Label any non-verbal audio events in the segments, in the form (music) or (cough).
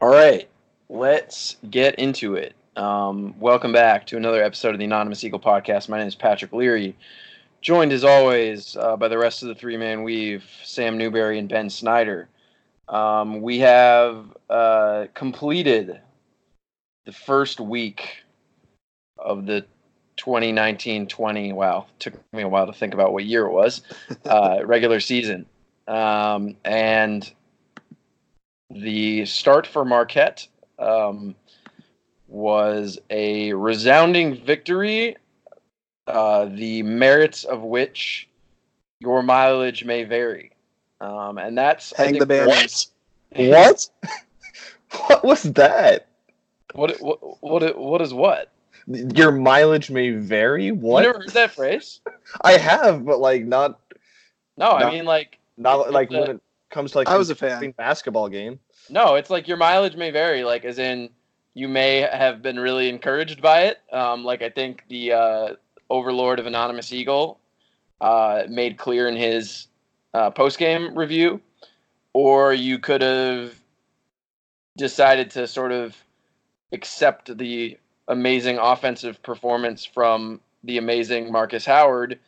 All right, let's get into it. Um, welcome back to another episode of the Anonymous Eagle podcast. My name is Patrick Leary, joined as always uh, by the rest of the three man weave Sam Newberry and Ben Snyder. Um, we have uh, completed the first week of the 2019-20 wow took me a while to think about what year it was (laughs) uh, regular season um, and the start for marquette um, was a resounding victory uh, the merits of which your mileage may vary um, and that's Hang think, the banners. What? (laughs) what was that? what what what what is what Your mileage may vary. What? you never heard that phrase (laughs) I have, but like not no i mean like not like a- when it comes to like I was a consistent fan. basketball game. No, it's like your mileage may vary. Like, as in, you may have been really encouraged by it. Um, like, I think the uh, overlord of Anonymous Eagle uh, made clear in his uh, post game review, or you could have decided to sort of accept the amazing offensive performance from the amazing Markus Howard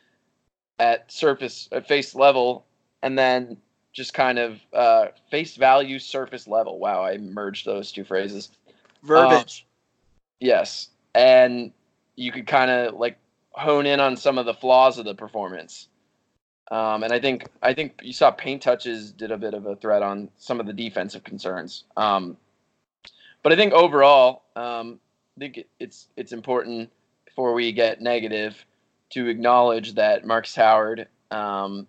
at surface at face level, and then just kind of uh, face value surface level. Wow, I merged those two phrases. Verbiage. Yes, and you could kind of like hone in on some of the flaws of the performance. Um, and I think I think you saw paint touches did a bit of a threat on some of the defensive concerns. Um, but I think overall, um, I think it's it's important before we get negative to acknowledge that Markus Howard um,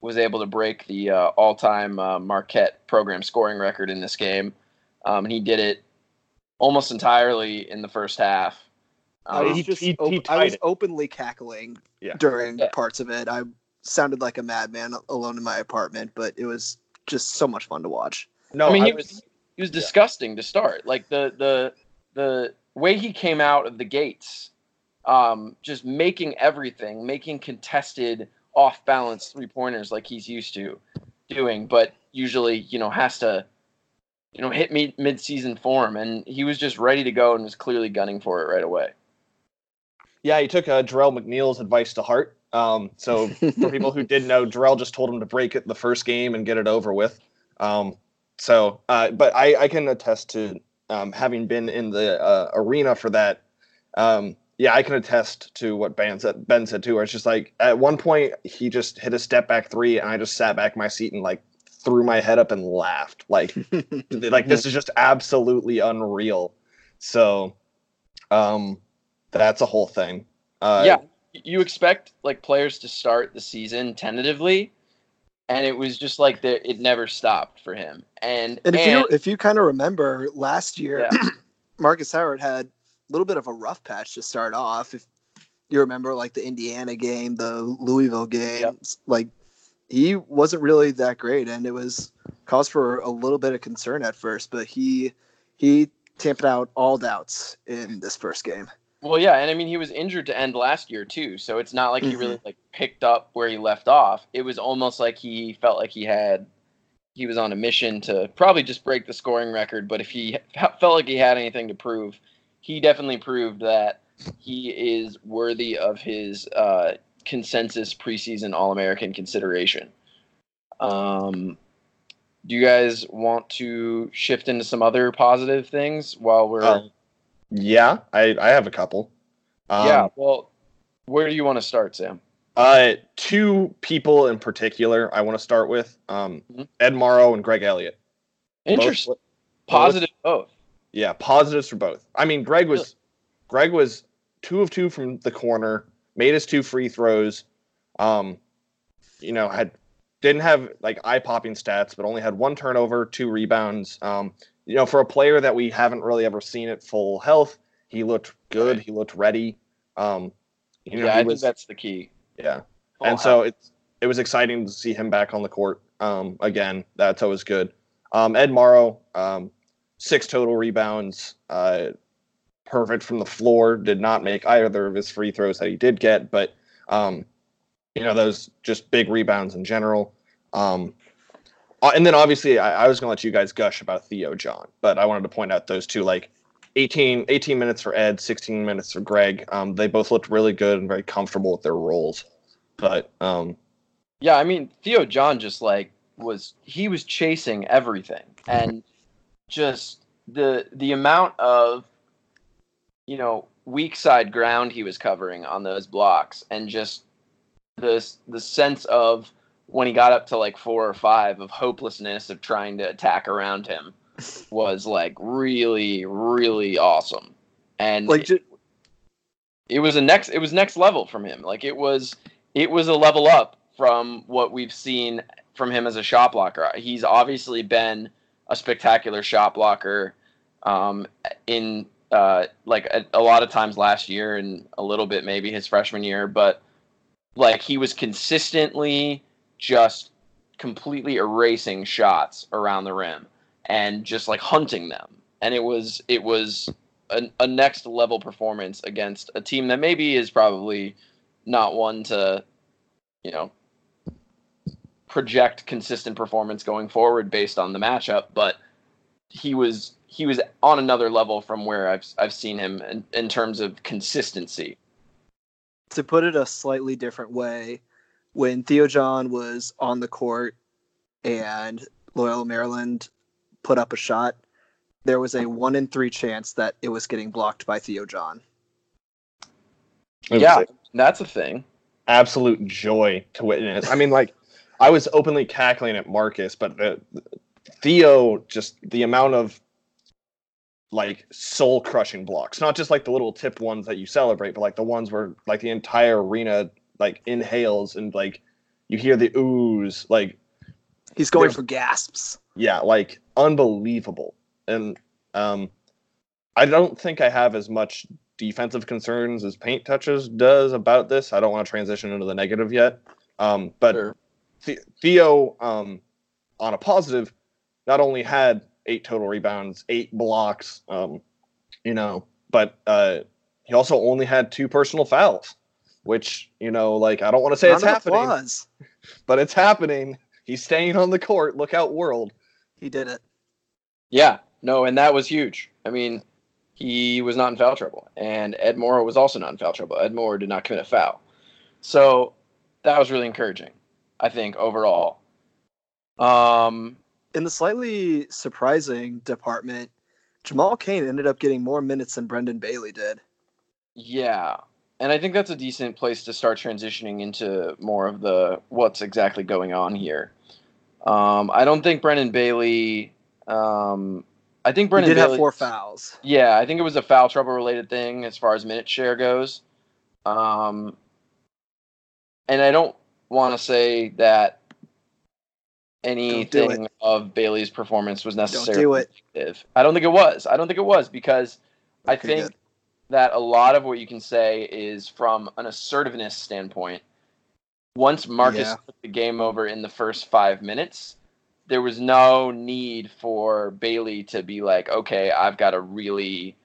was able to break the uh, all-time uh, Marquette program scoring record in this game. Um, and he did it almost entirely in the first half. I Um, was he- just he- op- he I was it. openly cackling Yeah. during Yeah. parts of it. I sounded like a madman alone in my apartment, but it was just so much fun to watch. No, I mean, he was- was he was disgusting to start. Like the the the way he came out of the gates, um, just making everything, making contested off balance three pointers like he's used to doing, but usually you know has to you know hit me mid season form, and he was just ready to go and was clearly gunning for it right away. yeah, he took uh, Jarrell McNeil's advice to heart. Um, so for (laughs) people who didn't know, Jarrell just told him to break it the first game and get it over with. Um, so, uh, but I, I can attest to um, having been in the uh, arena for that. Yeah, I can attest to what Ben said. Ben said too. Where it's just like at one point he just hit a step back three, and I just sat back in my seat and like threw my head up and laughed. Like, (laughs) like this is just absolutely unreal. So, um, that's a whole thing. Uh, yeah, you expect like players to start the season tentatively, and it was just like the, it never stopped for him. And And if and- you if you kind of remember last year, Yeah. (clears throat) Markus Howard had a little bit of a rough patch to start off. If you remember, like the Indiana game, the Louisville games, like he wasn't really that great, and it was cause for a little bit of concern at first. But he he tamped out all doubts in this first game. Well, yeah, and I mean he was injured to end last year too, so it's not like he really Mm-hmm. like picked up where he left off. It was almost like he felt like he had he was on a mission to probably just break the scoring record, but if he felt like he had anything to prove, he definitely proved that he is worthy of his uh, consensus preseason All-American consideration. Um, do you guys want to shift into some other positive things while we're Um, yeah, I, I have a couple. Um, yeah, well, where do you want to start, Sam? Uh, two people in particular I want to start with um, Mhm. Ed Morrow and Greg Elliott. Both- Interesting. Positive both. Yeah, positives for both. I mean, Greg was Greg was two of two from the corner, made his two free throws. Um, you know, had didn't have like eye popping stats, but only had one turnover, two rebounds. Um, you know, for a player that we haven't really ever seen at full health, he looked good. He looked ready. Um, you know, yeah, I was, think that's the key. Yeah, full and health. so it's it was exciting to see him back on the court um, again. That's always good. Um, Ed Morrow, um, six total rebounds, uh, perfect from the floor. Did not make either of his free throws that he did get, but um, you know those just big rebounds in general. Um, uh, and then obviously I, I was gonna let you guys gush about Theo John, but I wanted to point out those two like 18, 18 minutes for Ed, 16 minutes for Greg. Um, they both looked really good and very comfortable with their roles. But um, yeah, I mean Theo John just like was he was chasing everything and just the the amount of you know weak side ground he was covering on those blocks and just the the sense of when he got up to like four or five of hopelessness of trying to attack around him (laughs) was like really really awesome. And like it, it was a next it was next level from him. Like it was it was a level up from what we've seen from him as a shot blocker. He's obviously been a spectacular shot blocker um, in uh, like a, a lot of times last year and a little bit maybe his freshman year but like he was consistently just completely erasing shots around the rim and just like hunting them. And it was it was a, a next level performance against a team that maybe is probably not one to, you know, project consistent performance going forward based on the matchup, but he was he was on another level from where I've I've seen him in, in terms of consistency to put it a slightly different way, when Theo John was on the court and Loyola Maryland put up a shot, there was a one in three chance that it was getting blocked by Theo John. Yeah, that's a thing. Absolute joy to witness. I mean, like, I was openly cackling at Markus, but the, Theo, just the amount of like soul crushing blocks, not just like the little tip ones that you celebrate, but like the ones where like the entire arena like inhales and like you hear the ooze. Like he's going for gasps. Yeah, like unbelievable. And um, I don't think I have as much defensive concerns as paint touches does about this. I don't want to transition into the negative yet. Um, but sure. Theo, um, on a positive, not only had eight total rebounds, eight blocks. Um, you know, but uh, he also only had two personal fouls, which you know, like I don't want to say Round it's happening, applause. but it's happening. He's staying on the court. Look out, world! He did it. Yeah, no, and that was huge. I mean, he was not in foul trouble, and Ed Morrow was also not in foul trouble. Ed Morrow did not commit a foul, so that was really encouraging. I think overall. Um, in the slightly surprising department, Jamal Cain ended up getting more minutes than Brendan Bailey did. Yeah. And I think that's a decent place to start transitioning into more of the what's exactly going on here. Um, I don't think Brendan Bailey. Um, I think Brendan he did Bailey, have four fouls. Yeah, I think it was a foul trouble related thing as far as minute share goes. Um, and I don't want to say that anything of Bailey's performance was necessarily do. I don't think it was. I don't think it was because I think good. that a lot of what you can say is from an assertiveness standpoint. Once Markus yeah. took the game over in the first five minutes, there was no need for Bailey to be like, okay, I've got to really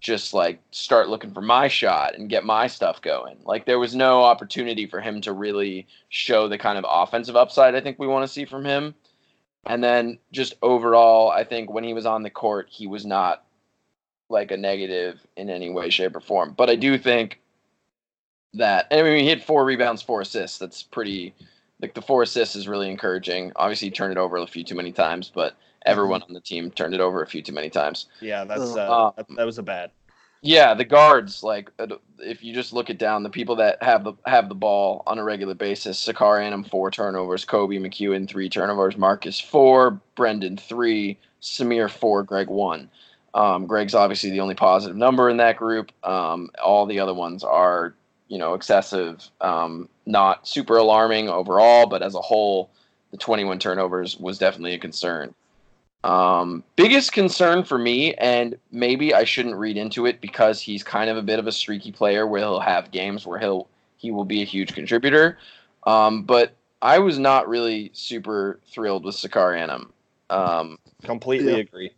just like start looking for my shot and get my stuff going. Like there was no opportunity for him to really show the kind of offensive upside I think we want to see from him. And then just overall, I think when he was on the court, he was not like a negative in any way, shape, or form. But I do think that I mean he had four rebounds, four assists. That's pretty like the four assists is really encouraging. Obviously, he turned it over a few too many times, but everyone on the team turned it over a few too many times. Yeah, that's uh, um, that, was a bad. Yeah, the guards like uh, if you just look it down, the people that have the have the ball on a regular basis: Sacar Anim four turnovers, Koby McEwen three turnovers, Markus four, Brendan three, Samir four, Greg one. Um, Greg's obviously the only positive number in that group. Um, all the other ones are you know excessive, um, not super alarming overall, but as a whole, the 21 turnovers was definitely a concern. Um, biggest concern for me, and maybe I shouldn't read into it because he's kind of a bit of a streaky player where he'll have games where he'll he will be a huge contributor. Um, but I was not really super thrilled with Sacar Anim. Um, Completely Yeah. agree.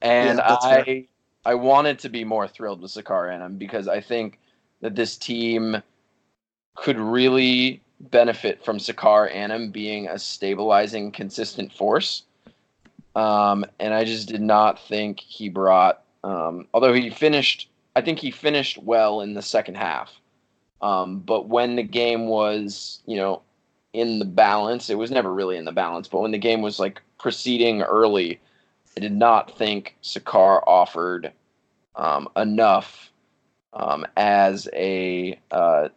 and Yeah, I fair. I wanted to be more thrilled with Sacar Anim because I think that this team could really benefit from Sacar Anim being a stabilizing, consistent force. Um, and I just did not think he brought. Um, although he finished, I think he finished well in the second half. Um, but when the game was, you know, in the balance, it was never really in the balance. But when the game was like proceeding early, I did not think Sacar offered um, enough um, as a uh,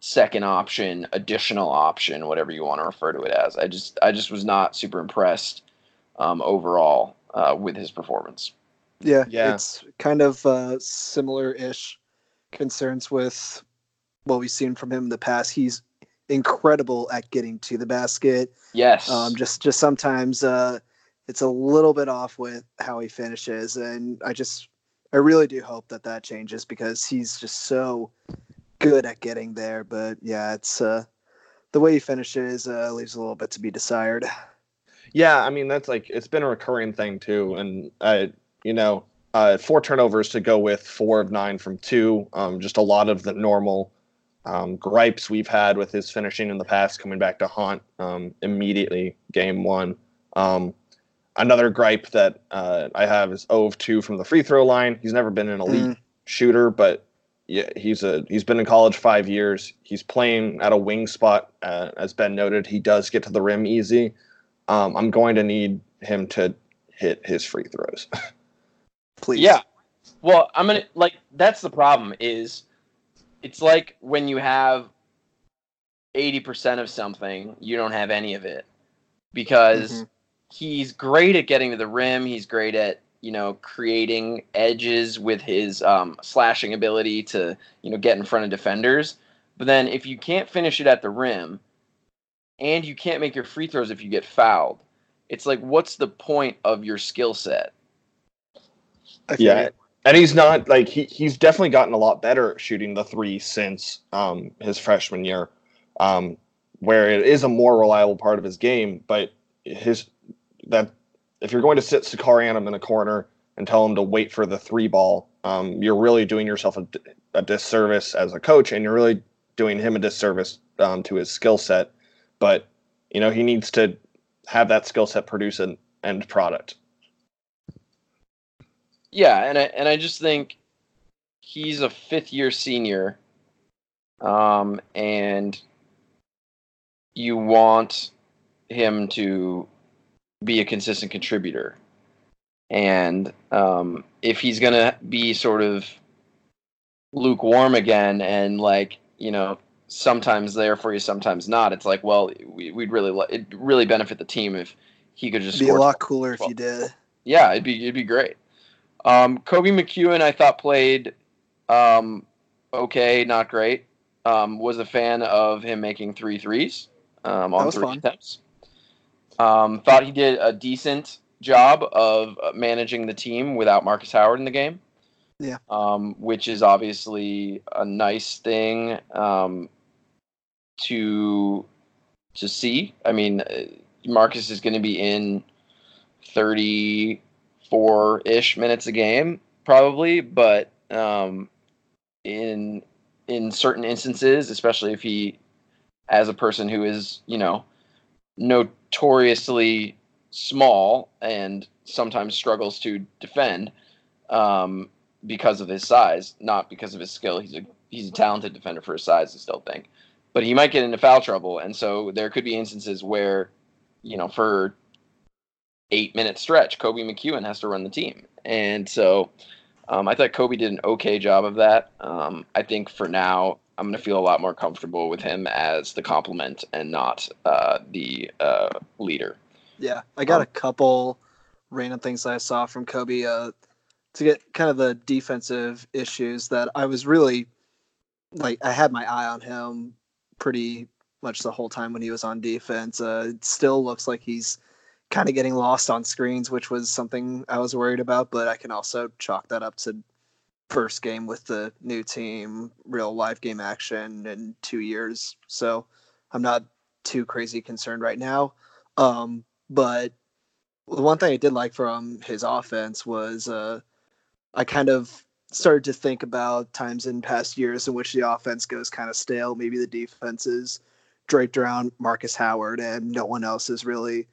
second option, additional option, whatever you want to refer to it as. I just I just was not super impressed um, overall uh, with his performance. Yeah, Yeah. it's kind of uh, similar-ish concerns with what we've seen from him in the past. He's incredible at getting to the basket. Yes, Um, just just sometimes uh, it's a little bit off with how he finishes, and I just I really do hope that that changes because he's just so good at getting there. But yeah, it's uh, the way he finishes uh, leaves a little bit to be desired. Yeah, I mean that's like it's been a recurring thing too, and uh, you know, uh, four turnovers to go with four of nine from two. Um, just a lot of the normal um, gripes we've had with his finishing in the past coming back to haunt um, immediately game one. Um, another gripe that uh, I have is 0 of 2 from the free throw line. He's never been an elite Mm. shooter, but yeah, he's a he's been in college five years. He's playing at a wing spot, uh, as Ben noted. He does get to the rim easy. Um, I'm going to need him to hit his free throws. (laughs) Please. Yeah. Well, I'm gonna like that's the problem is it's like when you have eighty percent of something, you don't have any of it. Because Mhm. he's great at getting to the rim, he's great at, you know, creating edges with his um, slashing ability to, you know, get in front of defenders. But then if you can't finish it at the rim and you can't make your free throws if you get fouled, it's like what's the point of your skill set? Yeah. you. and he's not like he, he's definitely gotten a lot better at shooting the three since um, his freshman year, um, where it is a more reliable part of his game. But his that if you're going to sit Sakari Anim in a corner and tell him to wait for the three ball, um, you're really doing yourself a, a disservice as a coach, and you're really doing him a disservice um, to his skill set. But you know he needs to have that skill set produce an end product. Yeah, and I and I just think he's a fifth year senior, um, and you want him to be a consistent contributor, and um, if he's gonna be sort of lukewarm again and like you know sometimes there for you sometimes not it's like well we, we'd really it'd really benefit the team if he could just It'd be a lot cooler if you did. yeah, it'd be it'd be great. Um, Koby McEwen, I thought played um, okay, not great. Um, was a fan of him making three threes um, on three fun. attempts. Um, thought he did a decent job of uh, managing the team without Markus Howard in the game. Yeah. Um, which is obviously a nice thing um, to to see. I mean, uh, Markus is going to be in 34 ish minutes a game, probably, but um, in in certain instances, especially if he, as a person who is, you know, notoriously small and sometimes struggles to defend um, because of his size, not because of his skill. He's a he's a talented defender for his size, I still think, but he might get into foul trouble, and so there could be instances where, you know, for eight minute stretch, Koby McEwen has to run the team, and so um, I thought Koby did an okay job of that. Um, I think for now, I'm going to feel a lot more comfortable with him as the complement and not uh, the uh, leader. Yeah, I got Um, a couple random things that I saw from Koby uh, to get kind of the defensive issues that I was really like. I had my eye on him pretty much the whole time when he was on defense. Uh, it still looks like he's kind of getting lost on screens, which was something I was worried about. But I can also chalk that up to first game with the new team, real live game action in two years. So I'm not too crazy concerned right now. Um, but the one thing I did like from his offense was uh, I kind of started to think about times in past years in which the offense goes kind of stale. Maybe the defense is draped around Markus Howard and no one else is really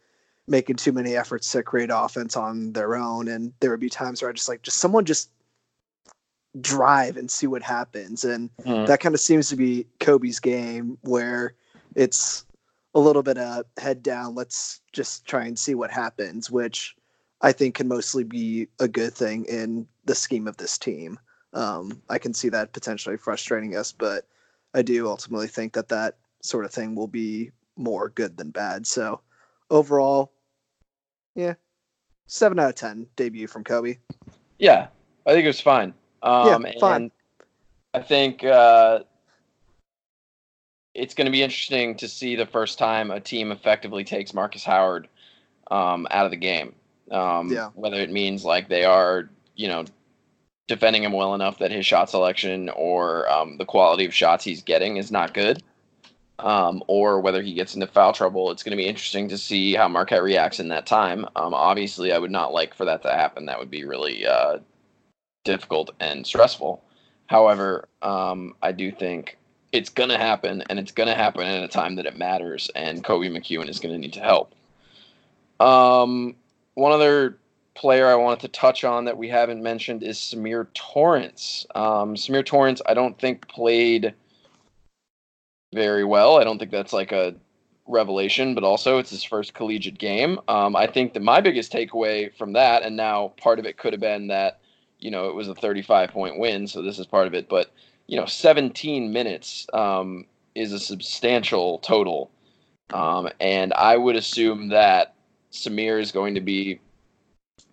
making too many efforts to create offense on their own. And there would be times where I just like, just someone just drive and see what happens. And mm-hmm. that kind of seems to be Koby's game where it's a little bit of head down. Let's just try and see what happens, which I think can mostly be a good thing in the scheme of this team. Um, I can see that potentially frustrating us, but I do ultimately think that that sort of thing will be more good than bad. So overall, yeah, seven out of ten debut from Koby. Yeah, I think it was fine. Um, yeah, fine. I think uh, it's going to be interesting to see the first time a team effectively takes Markus Howard um, out of the game. Um, yeah. Whether it means like they are, you know, defending him well enough that his shot selection or um, the quality of shots he's getting is not good, um, or whether he gets into foul trouble. It's going to be interesting to see how Marquette reacts in that time. Um, obviously, I would not like for that to happen. That would be really uh, difficult and stressful. However, um, I do think it's going to happen, and it's going to happen at a time that it matters, and Koby McEwen is going to need to help. Um, one other player I wanted to touch on that we haven't mentioned is Samir Torrence. Um, Symir Torrence, I don't think played very well. I don't think that's like a revelation, but also it's his first collegiate game. Um, I think that my biggest takeaway from that, and now part of it could have been that you know, it was a 35 point win, so this is part of it. But you know, 17 minutes um, is a substantial total, um, and I would assume that Samir is going to be.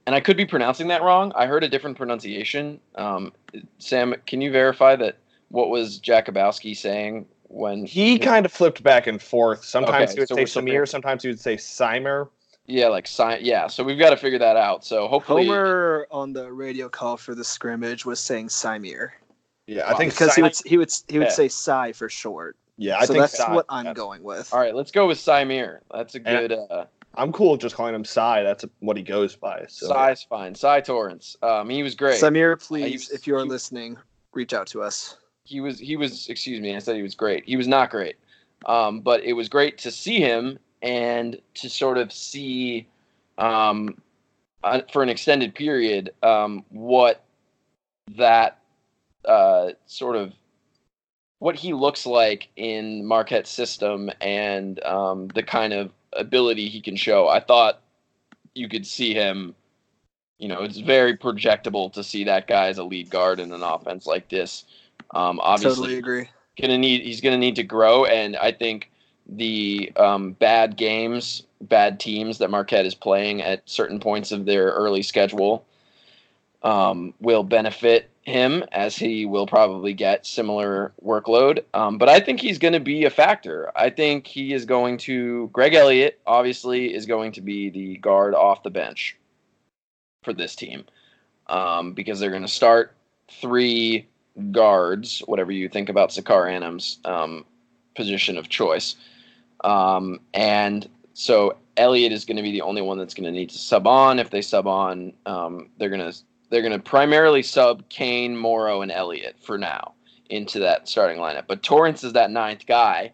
And I could be pronouncing that wrong. I heard a different pronunciation. Um, Sam, can you verify that? What was Jakubowski saying when he kind of flipped back and forth? Sometimes okay, he would so say Symir, sometimes he would say Simer. Yeah, like science. Yeah, so we've got to figure that out. So hopefully, Homer on the radio call for the scrimmage was saying Simir. Yeah, I think because he would he would he would yeah. say Cy for short. Yeah, I so think that's Cy, what I'm going with. All right, let's go with Simir. That's a good. Uh, I'm cool just calling him Cy. That's what he goes by. So. Cy's fine. Cy Torrence. Um, he was great. Symir, please, uh, if you're listening, reach out to us. He was. He was. Excuse me. I said he was great. He was not great. Um, but it was great to see him and to sort of see um, uh, for an extended period um, what that uh, sort of what he looks like in Marquette's system and um, the kind of ability he can show. I thought you could see him. You know, it's very projectable to see that guy as a lead guard in an offense like this. Um, obviously, totally agree. Gonna need he's gonna need to grow, and I think the um, bad games, bad teams that Marquette is playing at certain points of their early schedule um, will benefit him as he will probably get similar workload. Um, but I think he's going to be a factor. I think he is going to. Greg Elliott obviously is going to be the guard off the bench for this team um, because they're going to start three guards, whatever you think about Sacar Anim's um, position of choice. Um, and so Elliott is going to be the only one that's going to need to sub on. If they sub on, um, they're going to they're going to primarily sub Cain, Morrow, and Elliott for now into that starting lineup. But Torrence is that ninth guy,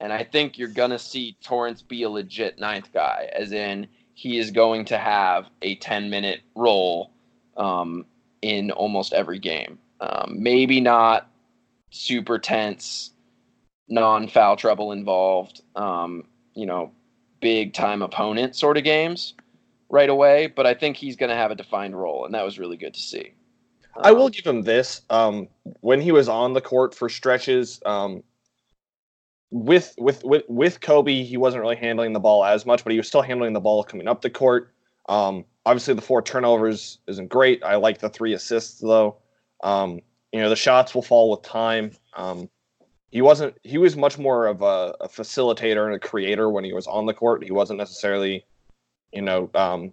and I think you're going to see Torrence be a legit ninth guy, as in he is going to have a 10 minute role um, in almost every game. Um, maybe not super tense non foul trouble involved, um, you know, big time opponent sort of games right away. But I think he's going to have a defined role, and that was really good to see. Um, I will give him this. Um, when he was on the court for stretches, um, with with with with Koby, he wasn't really handling the ball as much, but he was still handling the ball coming up the court. Um, obviously, the four turnovers isn't great. I like the three assists though. Um, you know, the shots will fall with time. Um, he wasn't. He was much more of a, a, facilitator and a creator when he was on the court. He wasn't necessarily, you know, um,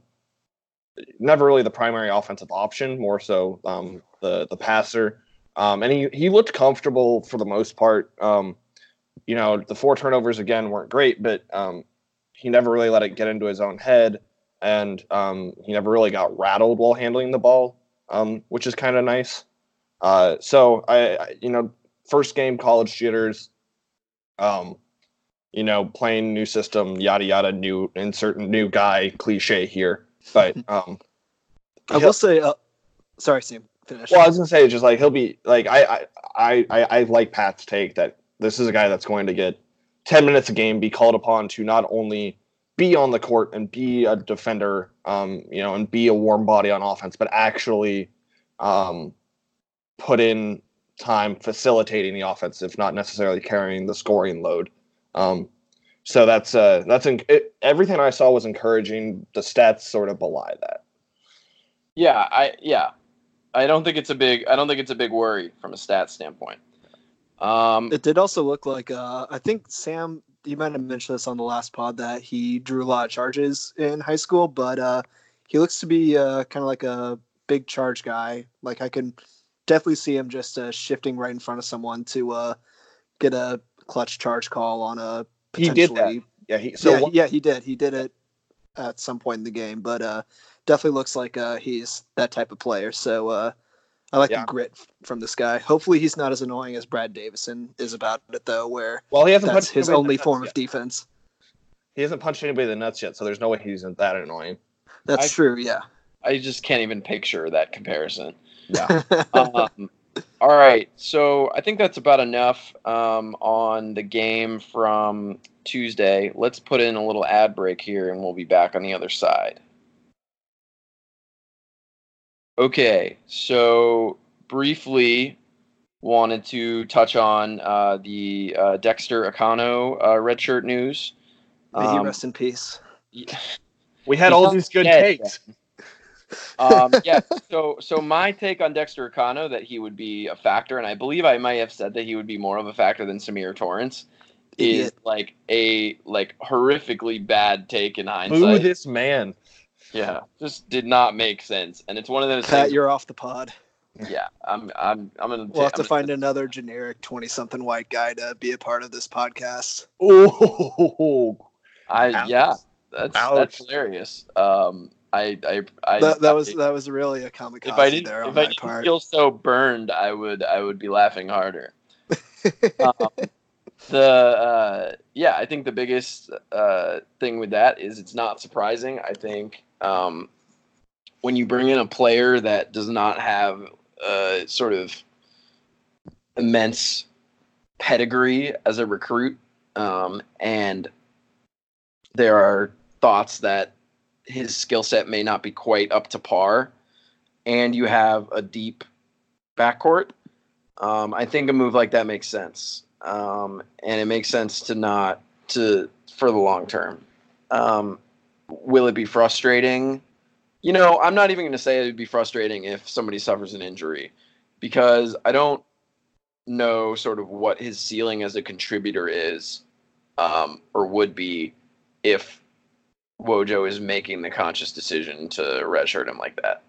never really the primary offensive option. More so um, the the passer. Um, and he he looked comfortable for the most part. Um, you know, the four turnovers again weren't great, but um, he never really let it get into his own head, and um, he never really got rattled while handling the ball, um, which is kind of nice. Uh, so I, I, you know, first game college jitters, um, you know, playing new system, yada yada, new insert new guy cliche here, but (laughs) um, I will say, uh, sorry, Sam. Finish. Well, I was gonna say just like he'll be like I I I I like Pat's take that this is a guy that's going to get ten minutes a game, be called upon to not only be on the court and be a defender, um, you know, and be a warm body on offense, but actually um, put in time facilitating the offense, if not necessarily carrying the scoring load. Um, so that's uh, that's in, it, everything I saw was encouraging. The stats sort of belie that. Yeah, I yeah, I don't think it's a big I don't think it's a big worry from a stat standpoint. Um, it did also look like uh, I think Sam you might have mentioned this on the last pod that he drew a lot of charges in high school, but uh, he looks to be uh, kind of like a big charge guy. Like I can definitely see him just uh, shifting right in front of someone to uh, get a clutch charge call on a potentially. He did that. Yeah, he so yeah, yeah, he did. He did it at some point in the game, but uh, definitely looks like uh, he's that type of player. So uh, I like yeah. the grit from this guy. Hopefully, he's not as annoying as Brad Davison is about it, though. Where well, he hasn't that's his only form yet. of defense. He hasn't punched anybody in the nuts yet, so there's no way he's that annoying. That's I, true. Yeah. I just can't even picture that comparison. (laughs) Yeah. um, all right. So I think that's about enough um, on the game from Tuesday. Let's put in a little ad break here, and we'll be back on the other side. Okay, so briefly wanted to touch on uh, the uh, Dexter Akanno uh, redshirt news. May um, he rest in peace. We had all these good takes. Um, yeah, so so my take on Dexter Akanno that he would be a factor, and I believe I might have said that he would be more of a factor than Symir Torrence, is like a like horrifically bad take in hindsight. Boo this man. Yeah, just did not make sense, and it's one of those. Pat, things, you're off the pod. Yeah, I'm. I'm. I'm gonna. We'll have to find another generic twenty-something white guy to be a part of this podcast. Oh, (laughs) I Ouch. yeah, that's Ouch. that's hilarious. Um, I I, I that, that was that was really a comic. If I didn't, there if I didn't part. feel so burned, I would I would be laughing harder. (laughs) um, the uh, yeah, I think the biggest uh, thing with that is it's not surprising. I think um, when you bring in a player that does not have a sort of immense pedigree as a recruit, um, and there are thoughts that his skill set may not be quite up to par, and you have a deep backcourt. Um, I think a move like that makes sense, um, and it makes sense to not to for the long term. Um, will it be frustrating? You know, I'm not even going to say it would be frustrating if somebody suffers an injury because I don't know sort of what his ceiling as a contributor is um, or would be if Wojo is making the conscious decision to redshirt him like that.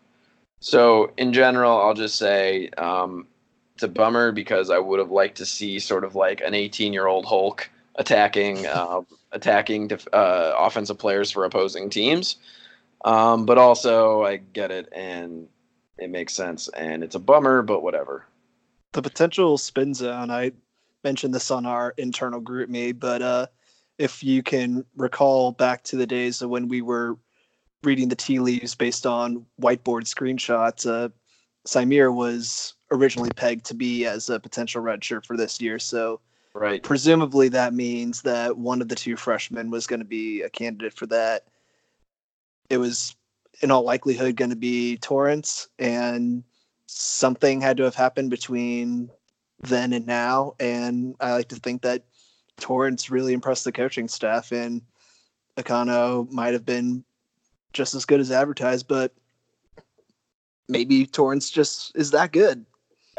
So, in general, I'll just say um, it's a bummer because I would have liked to see sort of like an 18 year old Hulk attacking (laughs) uh, attacking def- uh, offensive players for opposing teams. Um, but also, I get it and it makes sense, and it's a bummer, but whatever. The potential spin zone. I mentioned this on our internal GroupMe, but uh, if you can recall back to the days of when we were reading the tea leaves based on whiteboard screenshots, uh, Symir was originally pegged to be as a potential redshirt for this year. So Right. Presumably, that means that one of the two freshmen was going to be a candidate for that. It was, in all likelihood, going to be Torrence, and something had to have happened between then and now. And I like to think that Torrence really impressed the coaching staff, and Akanno might have been just as good as advertised, but maybe Torrence just is that good.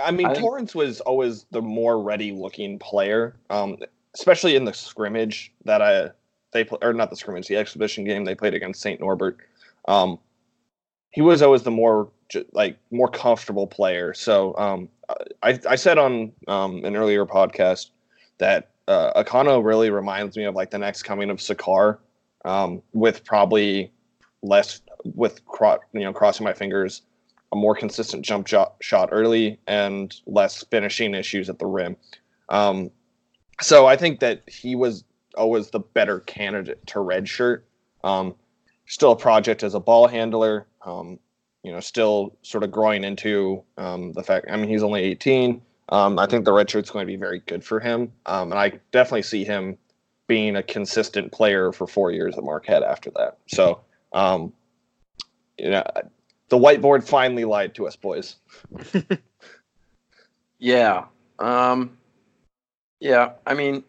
I mean, I Torrence was always the more ready-looking player, um, especially in the scrimmage that I they pl- or not the scrimmage, the exhibition game they played against Saint Norbert. Um, he was always the more like more comfortable player. So um, I I said on um, an earlier podcast that uh, Akanno really reminds me of like the next coming of Sacar, um, with probably less with cro- you know crossing my fingers a more consistent jump shot, shot early and less finishing issues at the rim. Um, so I think that he was always the better candidate to redshirt. Um, still a project as a ball handler. Um, you know, still sort of growing into um, the fact. I mean, he's only 18. Um, I think the red shirt's going to be very good for him, um, and I definitely see him being a consistent player for four years at Marquette after that. So, um, you know, the whiteboard finally lied to us, boys. (laughs) Yeah. Um, yeah. I mean,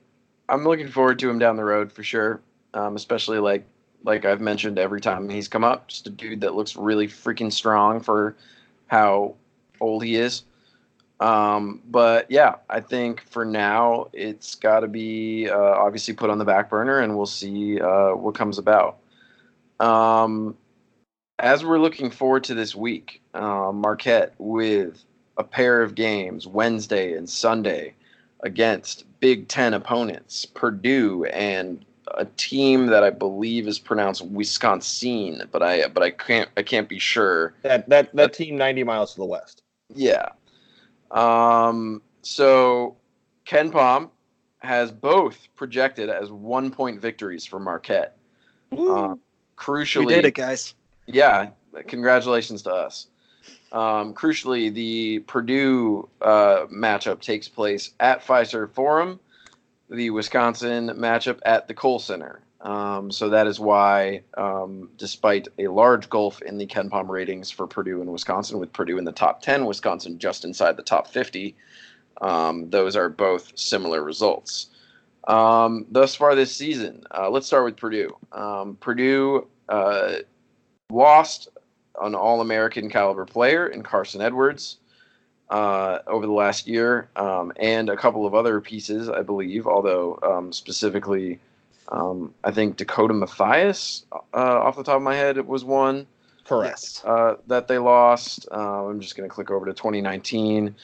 I'm looking forward to him down the road for sure. Um, especially like like I've mentioned every time he's come up, just a dude that looks really freaking strong for how old he is. Um, but yeah, I think for now it's got to be uh, obviously put on the back burner, and we'll see uh, what comes about. Um, as we're looking forward to this week, uh, Marquette with a pair of games Wednesday and Sunday against Big Ten opponents, Purdue and a team that I believe is pronounced Wisconsin, but I but I can't I can't be sure. That that that team 90 miles to the west. Yeah. Um, so KenPom has both projected as one point victories for Marquette. Uh, crucially, We did it, guys. yeah, congratulations to us. Um, crucially, the Purdue uh, matchup takes place at Fiserv Forum, the Wisconsin matchup at the Kohl Center. Um, so that is why, um, despite a large gulf in the KenPom ratings for Purdue and Wisconsin, with Purdue in the top 10, Wisconsin just inside the top 50, um, those are both similar results. Um, thus far this season, uh, let's start with Purdue. Um, Purdue uh, lost an All American caliber player in Carson Edwards uh, over the last year, um, and a couple of other pieces, I believe. Although specifically, um, I think Dakota Mathias, uh, off the top of my head, was one Correct. uh, that they lost. Uh, I'm just going to click over to 2019.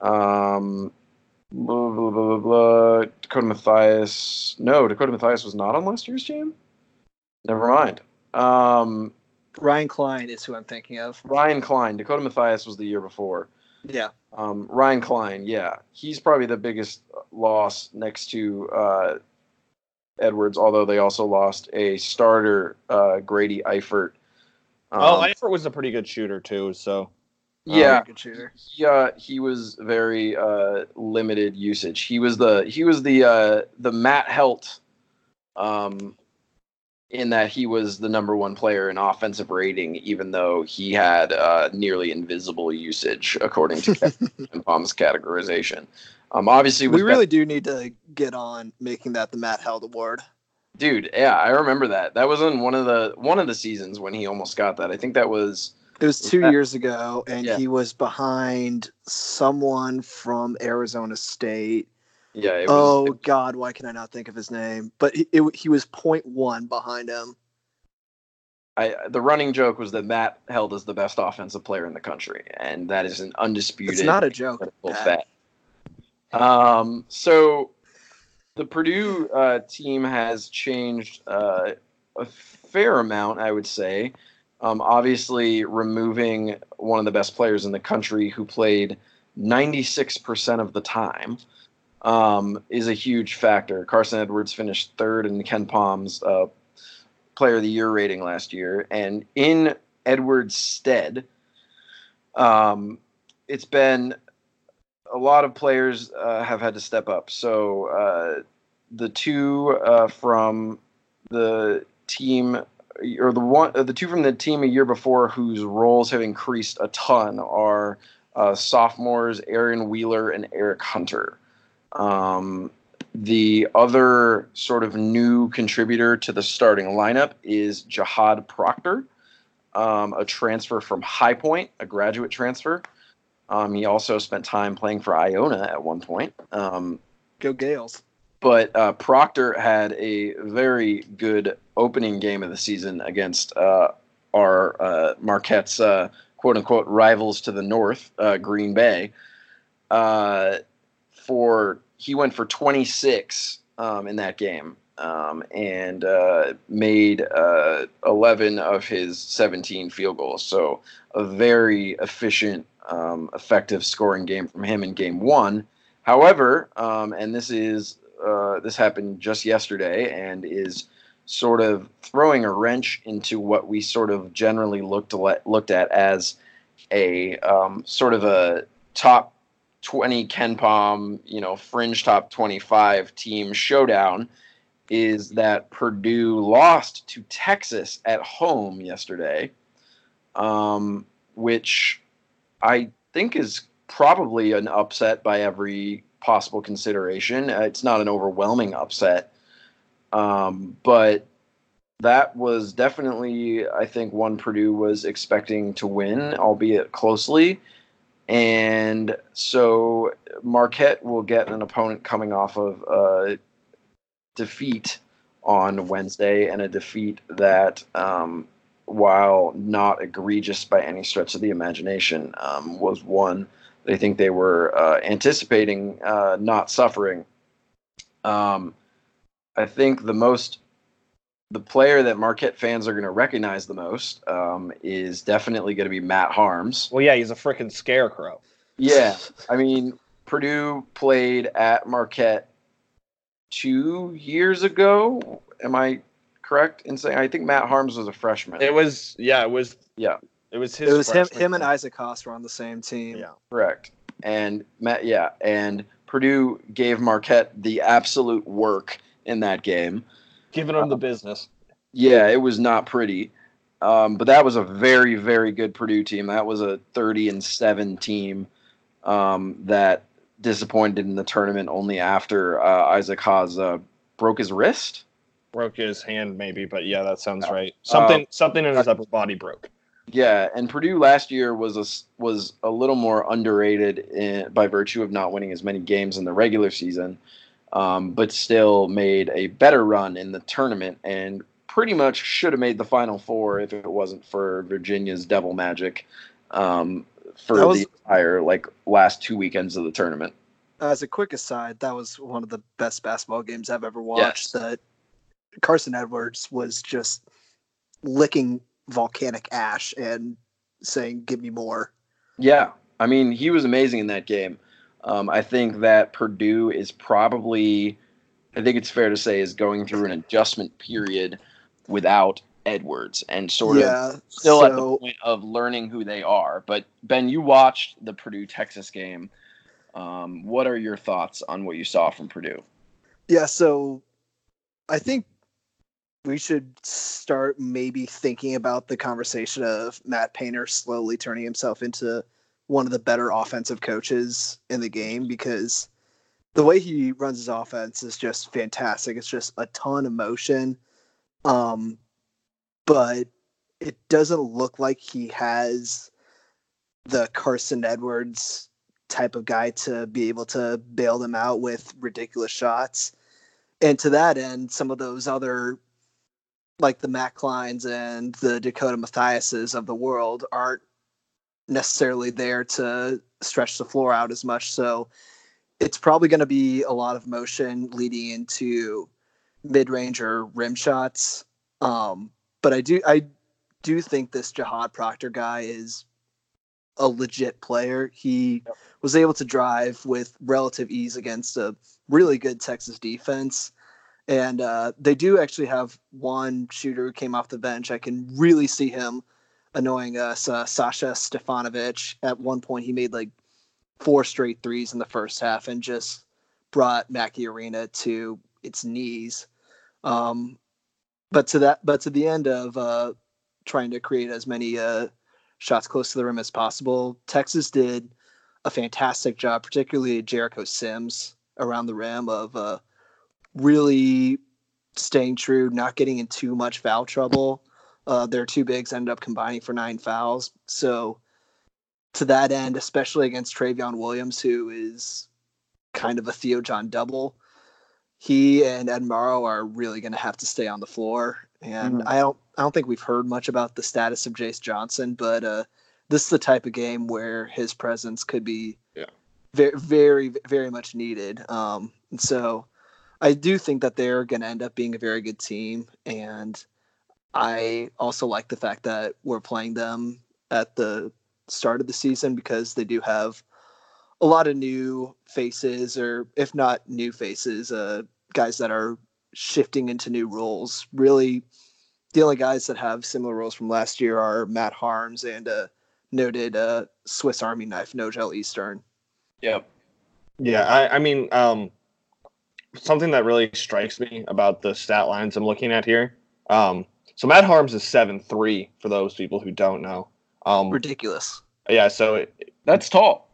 Um, blah, blah, blah, blah, blah. Dakota Mathias. No, Dakota Mathias was not on last year's team. Never mind. Um, Ryan Cline is who I'm thinking of. Ryan Cline. Dakota Mathias was the year before. Yeah. Um, Ryan Cline, yeah, he's probably the biggest loss next to uh, Edwards. Although they also lost a starter, uh, Grady Eifert. Um, oh, Eifert was a pretty good shooter too. So yeah, Very good shooter. he, uh, he was very uh, limited usage. He was the he was the uh, the Matt Heldt, um, in that he was the number one player in offensive rating, even though he had uh, nearly invisible usage according to (laughs) Kevin Palm's categorization. Um, obviously, We really do need to get on making that the Matt Heldt Award. dude. Yeah, I remember that. That was in one of the one of the seasons when he almost got that. I think that was It was two years ago, and Yeah. he was behind someone from Arizona State. yeah. It was, oh God, why can I not think of his name? But he, it, he was point one behind him. I, the running joke was that Matt Heldt as the best offensive player in the country, and that is an undisputed. It's not a joke. fact. Um, so the Purdue uh, team has changed uh, a fair amount, I would say. Um, obviously, removing one of the best players in the country who played 96% of the time um, is a huge factor. Carson Edwards finished third in KenPom's uh, Player of the Year rating last year, and in Edwards' stead, um, it's been a lot of players uh, have had to step up. So uh, the two uh, from the team, or the one, the two from the team a year before, whose roles have increased a ton, are uh, sophomores Aaron Wheeler and Eric Hunter. Um, the other sort of new contributor to the starting lineup is Jahaad Proctor, um, a transfer from High Point, a graduate transfer. Um, he also spent time playing for Iona at one point. Um, Go Gales. But uh, Proctor had a very good opening game of the season against uh, our uh, Marquette's uh, quote unquote rivals to the north, uh, Green Bay. Uh, for he went for 26 um, in that game um, and uh, made uh, 11 of his 17 field goals. So a very efficient, um, effective scoring game from him in game one. However, um, and this is uh, this happened just yesterday and is sort of throwing a wrench into what we sort of generally looked at, looked at as a um, sort of a top 20 KenPom, you know, fringe top 25 team showdown is that Purdue lost to Texas at home yesterday, um, which I think is probably an upset by every possible consideration. Uh, it's not an overwhelming upset, um, but that was definitely, I think, one Purdue was expecting to win, albeit closely. And so Marquette will get an opponent coming off of a defeat on Wednesday and a defeat that, um, while not egregious by any stretch of the imagination, um, was one they think they were uh, anticipating uh, not suffering. Um, I think the most the player that Marquette fans are going to recognize the most um, is definitely going to be Matt Haarms. Well, yeah, he's a freaking scarecrow. Yeah, (laughs) I mean Purdue played at Marquette two years ago. Am I correct in saying? I think Matt Haarms was a freshman. It was yeah, it was yeah, it was his. It was him. Him and Isaac Haas were on the same team. Yeah, correct. And Matt, yeah, and Purdue gave Marquette the absolute work in that game, giving them uh, the business. Yeah, it was not pretty. Um, but that was a very, very good Purdue team. That was a 30 and 7 team um, that disappointed in the tournament only after uh, Isaac Haas uh, broke his wrist. Broke his hand, maybe, but yeah, that sounds right. Something, uh, something in his upper body broke. Yeah, and Purdue last year was a, was a little more underrated in, by virtue of not winning as many games in the regular season, um, but still made a better run in the tournament and pretty much should have made the Final Four if it wasn't for Virginia's devil magic um, for was, the entire like last two weekends of the tournament. As a quick aside, that was one of the best basketball games I've ever watched. Yes. That Carson Edwards was just licking volcanic ash and saying, "Give me more." Yeah, I mean, he was amazing in that game. Um, I think that Purdue is probably, I think it's fair to say, is going through an adjustment period without Edwards and sort yeah, of still so, at the point of learning who they are. But Ben, you watched the Purdue Texas game. Um, what are your thoughts on what you saw from Purdue? Yeah, so I think we should start maybe thinking about the conversation of Matt Painter slowly turning himself into one of the better offensive coaches in the game because the way he runs his offense is just fantastic. It's just a ton of motion. Um, but it doesn't look like he has the Carson Edwards type of guy to be able to bail them out with ridiculous shots. And to that end, some of those other like the Matt Clines and the Dakota Mathiases of the world aren't necessarily there to stretch the floor out as much. So it's probably going to be a lot of motion leading into mid range or rim shots. Um, but I do I do think this Jahaad Proctor guy is a legit player. He yep. was able to drive with relative ease against a really good Texas defense. And uh, they do actually have one shooter who came off the bench. I can really see him annoying us. Uh, Sasha Stefanovic. At one point, he made like four straight threes in the first half and just brought Mackey Arena to its knees. Um, but to that, but to the end of uh, trying to create as many uh, shots close to the rim as possible, Texas did a fantastic job, particularly Jericho Sims around the rim of uh, really staying true, not getting in too much foul trouble. Uh, their two bigs ended up combining for nine fouls. So to that end, especially against Trevion Williams, who is kind of a Theo John double, he and Ed Morrow are really going to have to stay on the floor. And mm-hmm. I don't, I don't think we've heard much about the status of Jayce Johnson, but uh, this is the type of game where his presence could be yeah. very, very, very much needed. Um, and so I do think that they're going to end up being a very good team. And I also like the fact that we're playing them at the start of the season because they do have a lot of new faces, or if not new faces, uh, guys that are shifting into new roles. Really, the only guys that have similar roles from last year are Matt Haarms and uh, noted uh, Swiss Army knife Nojel Eastern. Yep. Yeah, I, I mean, um, something that really strikes me about the stat lines I'm looking at here. Um, so Matt Haarms is seven three for those people who don't know. Um, Ridiculous. Yeah, so it, that's tall.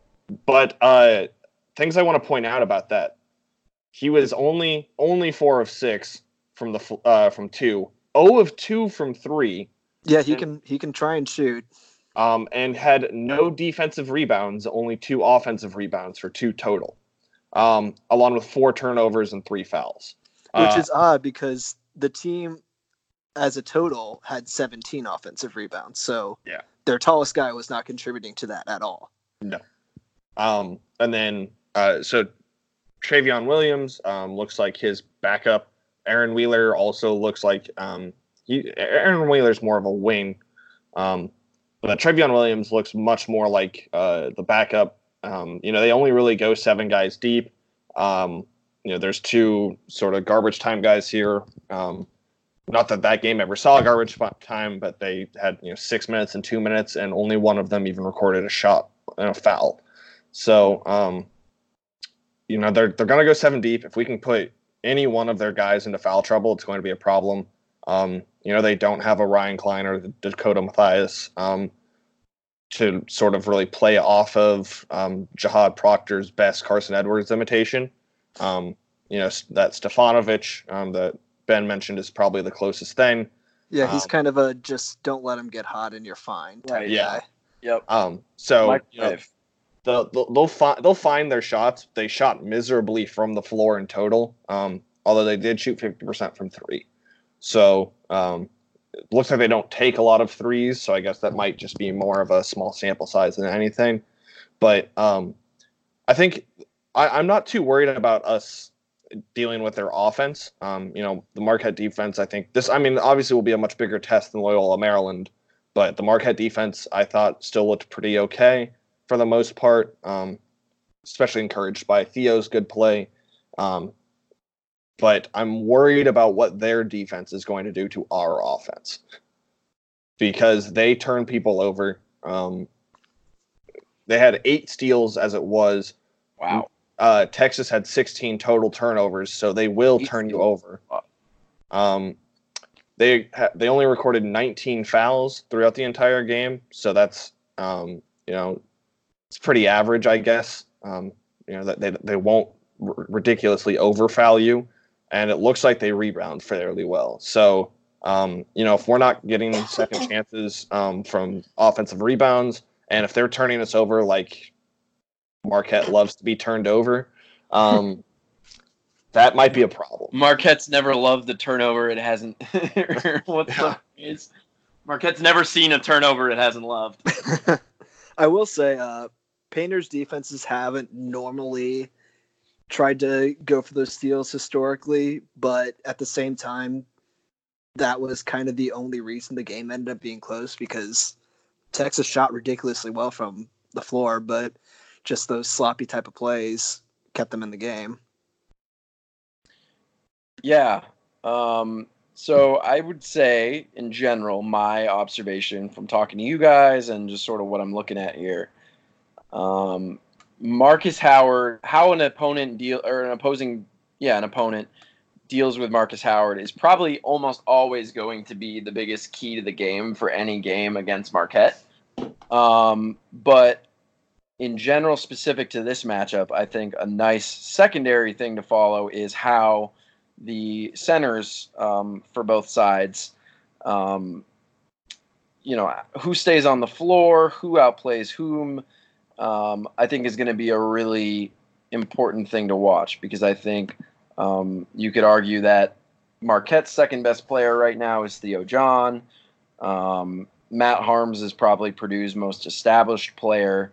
But uh, things I want to point out about that, he was only only four of six from the uh, from two, oh of two from three. Yeah, he and, can he can try and shoot. Um, and had no defensive rebounds, only two offensive rebounds for two total, um, along with four turnovers and three fouls. Which uh, is odd because the team, as a total, had 17 offensive rebounds. So yeah, their tallest guy was not contributing to that at all. No. Um, and then uh, so Trevion Williams um, looks like his backup. Aaron Wheeler also looks like um, he, Aaron Wheeler's more of a wing. Um, but Trevion Williams looks much more like uh, the backup. Um, you know, they only really go seven guys deep. Um, you know, there's two sort of garbage time guys here. Um, not that that game ever saw garbage time, but they had you know six minutes and two minutes, and only one of them even recorded a shot and a foul. So, um, you know, they're they're gonna go seven deep. If we can put any one of their guys into foul trouble, it's going to be a problem. Um, you know, they don't have a Ryan Cline or Dakota Mathias um, to sort of really play off of um, Jahaad Proctor's best Carson Edwards imitation. Um, you know, that Stefanovic um, that Ben mentioned is probably the closest thing. Yeah, he's um, kind of a just don't let him get hot and you're fine. Right. Yeah. Guy. Yep. Um. So you know, they'll they'll, they'll find they'll find their shots. They shot miserably from the floor in total. Um. Although they did shoot fifty percent from three, so um, it looks like they don't take a lot of threes. So I guess that might just be more of a small sample size than anything. But um, I think I, I'm not too worried about us dealing with their offense. Um, you know, the Marquette defense, I think this, I mean, obviously will be a much bigger test than Loyola Maryland, but the Marquette defense, I thought, still looked pretty okay for the most part, um, especially encouraged by Theo's good play. Um, but I'm worried about what their defense is going to do to our offense because they turn people over. Um, they had eight steals as it was. Wow uh, Texas had 16 total turnovers, so they will turn you over. Um, they ha- they only recorded 19 fouls throughout the entire game, so that's um, you know it's pretty average, I guess. Um, you know that they they won't r- ridiculously overfoul you, and it looks like they rebound fairly well. So um, you know if we're not getting (laughs) second chances um, from offensive rebounds, and if they're turning us over like Marquette loves to be turned over. Um, (laughs) that might be a problem. Marquette's never loved the turnover it hasn't. (laughs) what the is? Marquette's never seen a turnover it hasn't loved. I will say, uh, Painter's defenses haven't normally tried to go for those steals historically, but at the same time, that was kind of the only reason the game ended up being close because Texas shot ridiculously well from the floor, but just those sloppy type of plays kept them in the game. Yeah. Um, so I would say, in general, my observation from talking to you guys and just sort of what I'm looking at here, um, Markus Howard, how an opponent deal or an opposing, yeah, an opponent deals with Markus Howard is probably almost always going to be the biggest key to the game for any game against Marquette. Um, but in general, specific to this matchup, I think a nice secondary thing to follow is how the centers um, for both sides, um, you know, who stays on the floor, who outplays whom, um, I think is going to be a really important thing to watch because I think um, you could argue that Marquette's second best player right now is Theo John. Um, Matt Haarms is probably Purdue's most established player.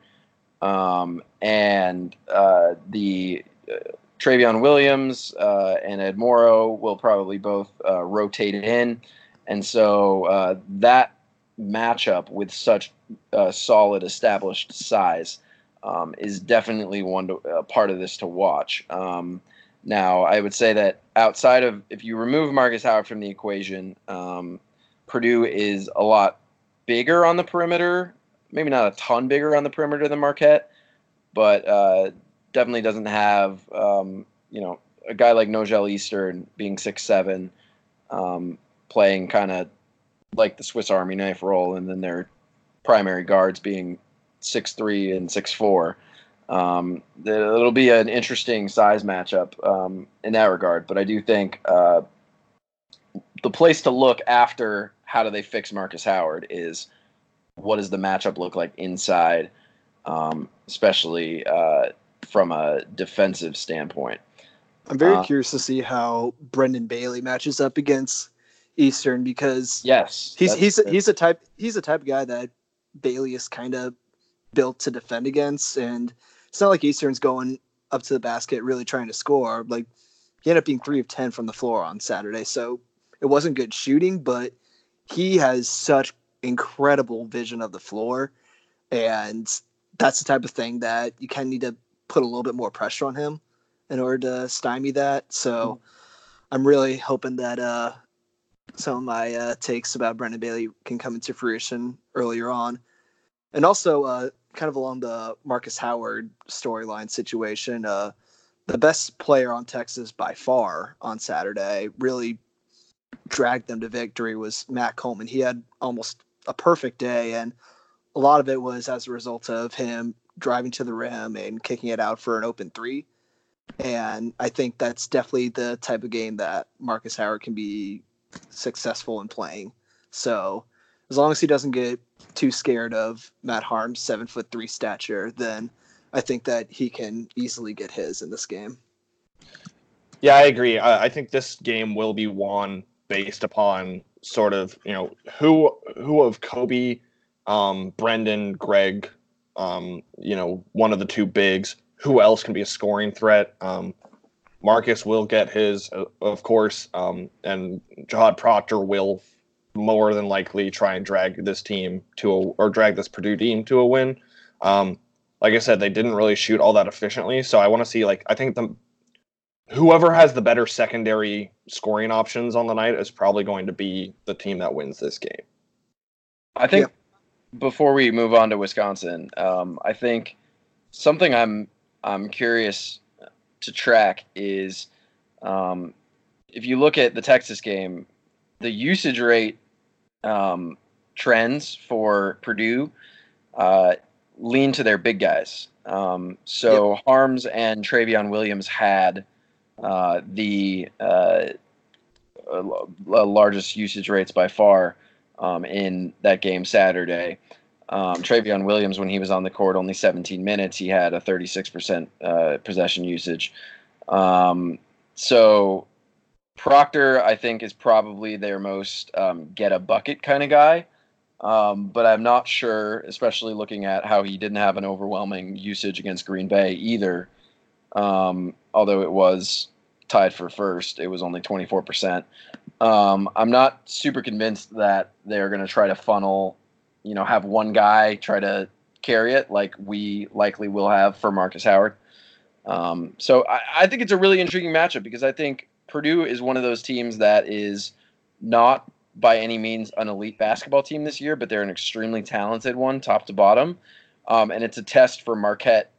Um, and uh, the uh, Trevion Williams uh, and Ed Morrow will probably both uh, rotate in. And so uh, that matchup with such uh, solid established size um, is definitely one to, part of this to watch. Um, now, I would say that outside of if you remove Markus Howard from the equation, um, Purdue is a lot bigger on the perimeter. Maybe not a ton bigger on the perimeter than Marquette, but uh, definitely doesn't have um, you know a guy like Nojel Eastern being six seven, um, playing kind of like the Swiss Army knife role, and then their primary guards being six three and six four. Um, it'll be an interesting size matchup um, in that regard, but I do think uh, the place to look after how do they fix Markus Howard is what does the matchup look like inside, um, especially uh, from a defensive standpoint. I'm very uh, curious to see how Brendan Bailey matches up against Eastern because yes, he's he's a, he's a type he's a type of guy that Bailey is kind of built to defend against, and it's not like Eastern's going up to the basket really trying to score. Like he ended up being three of ten from the floor on Saturday, so it wasn't good shooting, but he has such incredible vision of the floor, and that's the type of thing that you kind of need to put a little bit more pressure on him in order to stymie that. So mm-hmm. I'm really hoping that uh, some of my uh, takes about Brendan Bailey can come into fruition earlier on. And also, uh, kind of along the Markus Howard storyline situation, uh, the best player on Texas by far on Saturday, really dragged them to victory, was Matt Coleman. He had almost a perfect day, and a lot of it was as a result of him driving to the rim and kicking it out for an open three. And I think that's definitely the type of game that Markus Howard can be successful in playing. So as long as he doesn't get too scared of Matt Haarms' seven foot three stature, then I think that he can easily get his in this game. Yeah, I agree. I, think this game will be won based upon sort of you know who who of Koby, um, Brendan, Greg, um, you know one of the two bigs. Who else can be a scoring threat? Um, Markus will get his, of course, um, and Jahaad Proctor will more than likely try and drag this team to a or drag this Purdue team to a win. Um, like I said, they didn't really shoot all that efficiently, so I want to see like I think the whoever has the better secondary scoring options on the night is probably going to be the team that wins this game. I think yeah. before we move on to Wisconsin, um, I think something I'm I'm curious to track is um, if you look at the Texas game, the usage rate um, trends for Purdue uh, lean to their big guys. Um, so yep. Haarms and Trevion Williams had uh, the uh, largest usage rates by far um, in that game Saturday. Um, Trevion Williams, when he was on the court, only 17 minutes, he had a 36% uh, possession usage. Um, so Proctor, I think, is probably their most um, get a bucket kind of guy. Um, but I'm not sure, especially looking at how he didn't have an overwhelming usage against Green Bay either. Um, although it was tied for first, it was only 24%. Um, I'm not super convinced that they're going to try to funnel, you know, have one guy try to carry it like we likely will have for Markus Howard. Um, so I, I think it's a really intriguing matchup because I think Purdue is one of those teams that is not by any means an elite basketball team this year, but they're an extremely talented one, top to bottom. Um, and it's a test for Marquette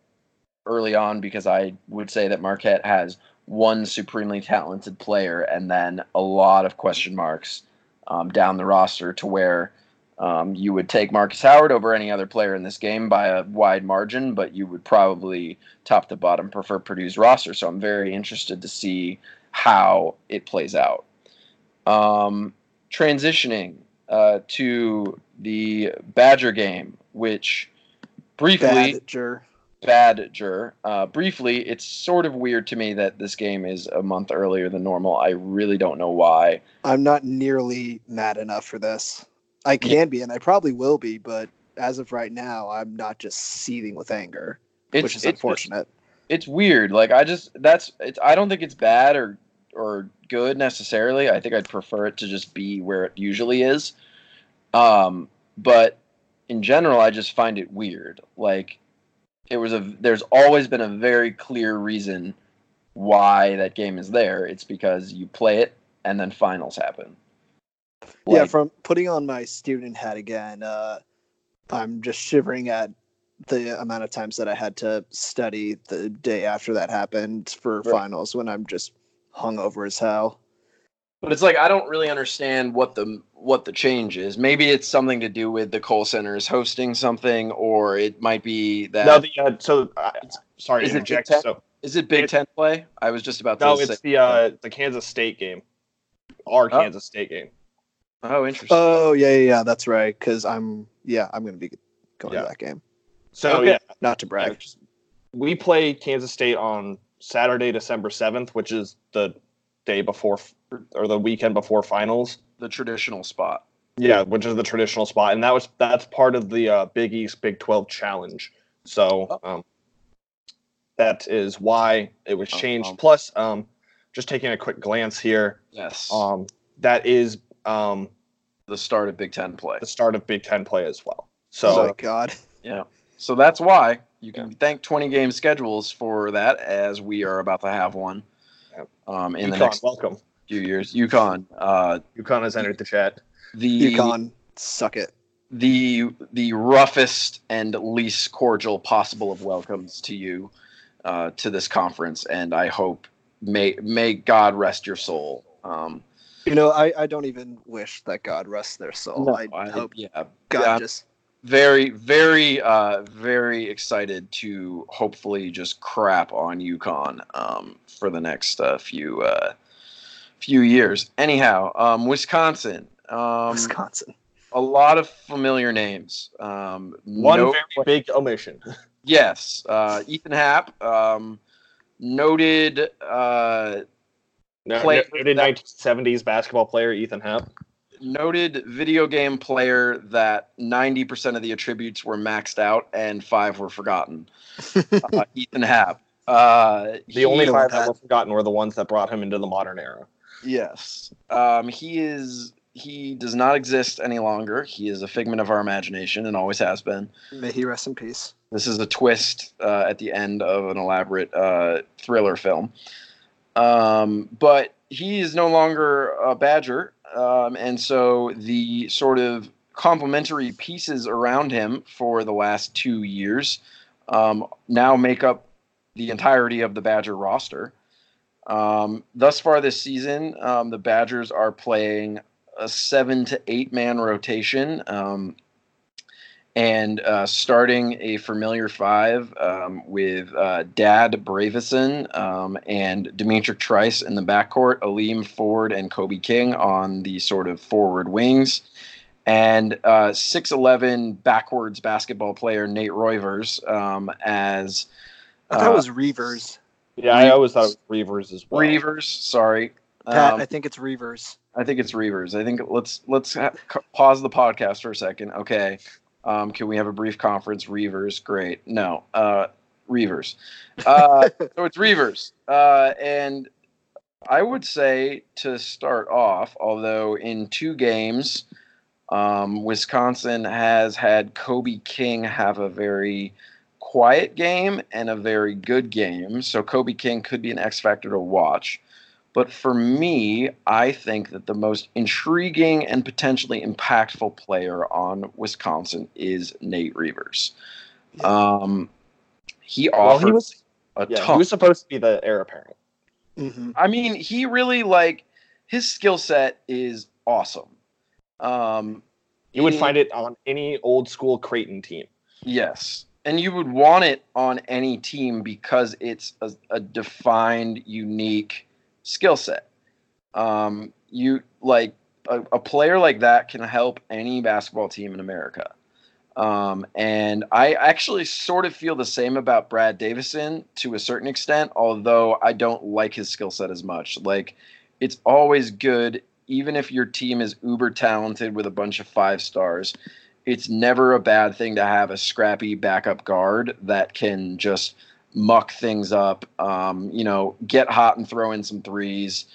early on because I would say that Marquette has one supremely talented player and then a lot of question marks um, down the roster to where um, you would take Markus Howard over any other player in this game by a wide margin, but you would probably top to bottom prefer Purdue's roster. So I'm very interested to see how it plays out. Um, transitioning, uh, to the Badger game, which briefly Badger. Badger. Uh, briefly, it's sort of weird to me that this game is a month earlier than normal. I really don't know why. I'm not nearly mad enough for this. I can be, and I probably will be, but as of right now, I'm not just seething with anger, It's which is it's- unfortunate. It's weird. Like I just that's it's. I don't think it's bad or or good necessarily. I think I'd prefer it to just be where it usually is. Um, but in general, I just find it weird. Like it was a. There's always been a very clear reason why that game is there. It's because you play it and then finals happen. Yeah, from putting on my student hat again, uh, I'm just shivering at the amount of times that I had to study the day after that happened for Right. finals when I'm just hungover as hell. But it's like I don't really understand what the what the change is. Maybe it's something to do with the Kohl Center is hosting something, or it might be that No, the uh, so uh, sorry Is to it interject. Big Ten? So is it Big it- Ten play? I was just about to say no, say. it's the uh, the Kansas State game, our Oh. Kansas State game. Oh, interesting. Oh yeah, yeah, yeah that's right. Because I'm yeah, I'm gonna be going Yeah. to that game. So Okay. yeah, Not to brag. we play Kansas State on Saturday, December seventh, which is the day before or the weekend before finals. the traditional spot. Yeah, which is the traditional spot, and that was that's part of the uh, Big East Big Twelve challenge. So um, that is why it was Oh, changed. um, Plus, um, just taking a quick glance here, Yes, um, that is um, the start of Big Ten play. the start of Big Ten play as well. oh So my god. Yeah, so that's why you can thank 20 game schedules for that, as we are about to have one um, in the next welcome. few years. UConn, uh, UConn has entered the chat. the UConn, suck it. the the roughest and least cordial possible of welcomes to you uh, to this conference, and I hope may may God rest your soul. Um, You know, I, I don't even wish that God rests their soul. I, I- hope yeah, God yeah. just very very uh, very excited to hopefully just crap on UConn um, for the next uh, few uh, few years. Anyhow, um, Wisconsin. Um, Wisconsin. a lot of familiar names. Um, One no- very big omission. (laughs) Yes, uh, Ethan Happ, um, noted. No, Play- noted 1970s basketball player Ethan Happ. noted video game player that 90% of the attributes were maxed out and five were forgotten. (laughs) Uh, Ethan Happ. Uh, The only know five that. that were forgotten were the ones that brought him into the modern era. Yes. Um, he is. He does not exist any longer. He is a figment of our imagination and always has been. May he rest in peace. This is a twist uh, at the end of an elaborate uh, thriller film. Um, but he is no longer a Badger, um, and so the sort of complementary pieces around him for the last two years um, now make up the entirety of the Badger roster. Um, thus far this season, um, the Badgers are playing a seven to eight man rotation. Um, and uh, starting a familiar five um, with uh, Dad Bravison um, and D'Mitrik Trice in the backcourt, Aleem Ford and Kobe King on the sort of forward wings, and uh, 6'11 backwards basketball player Nate Roivers um, as I thought uh, it was Reavers. Yeah, I always thought it was Reavers as well. Reavers. Sorry. Pat, Um, I think it's Reavers. I think it's Reavers. I think let's let's ha- pause the podcast for a second. Okay, um, can we have a brief conference? Reavers, great. No, uh, Reavers. Uh, (laughs) so it's Reavers, uh, and I would say to start off, although in two games, um, Wisconsin has had Kobe King have a very quiet game and a very good game. So Kobe King could be an X factor to watch. But for me, I think that the most intriguing and potentially impactful player on Wisconsin is Nate Reuvers. Um, he Well, he was a yeah, ton. he was supposed to be the heir apparent. hmm I mean, he really like his skill set is awesome. Um, You would he- find it on any old school Creighton team. Yes. And you would want it on any team because it's a, a defined, unique skill set. Um, you like a, a player like that can help any basketball team in America. Um, and I actually sort of feel the same about Brad Davison to a certain extent, although I don't like his skill set as much. Like, it's always good, even if your team is uber talented with a bunch of five stars, it's never a bad thing to have a scrappy backup guard that can just muck things up, um, you know, get hot and throw in some threes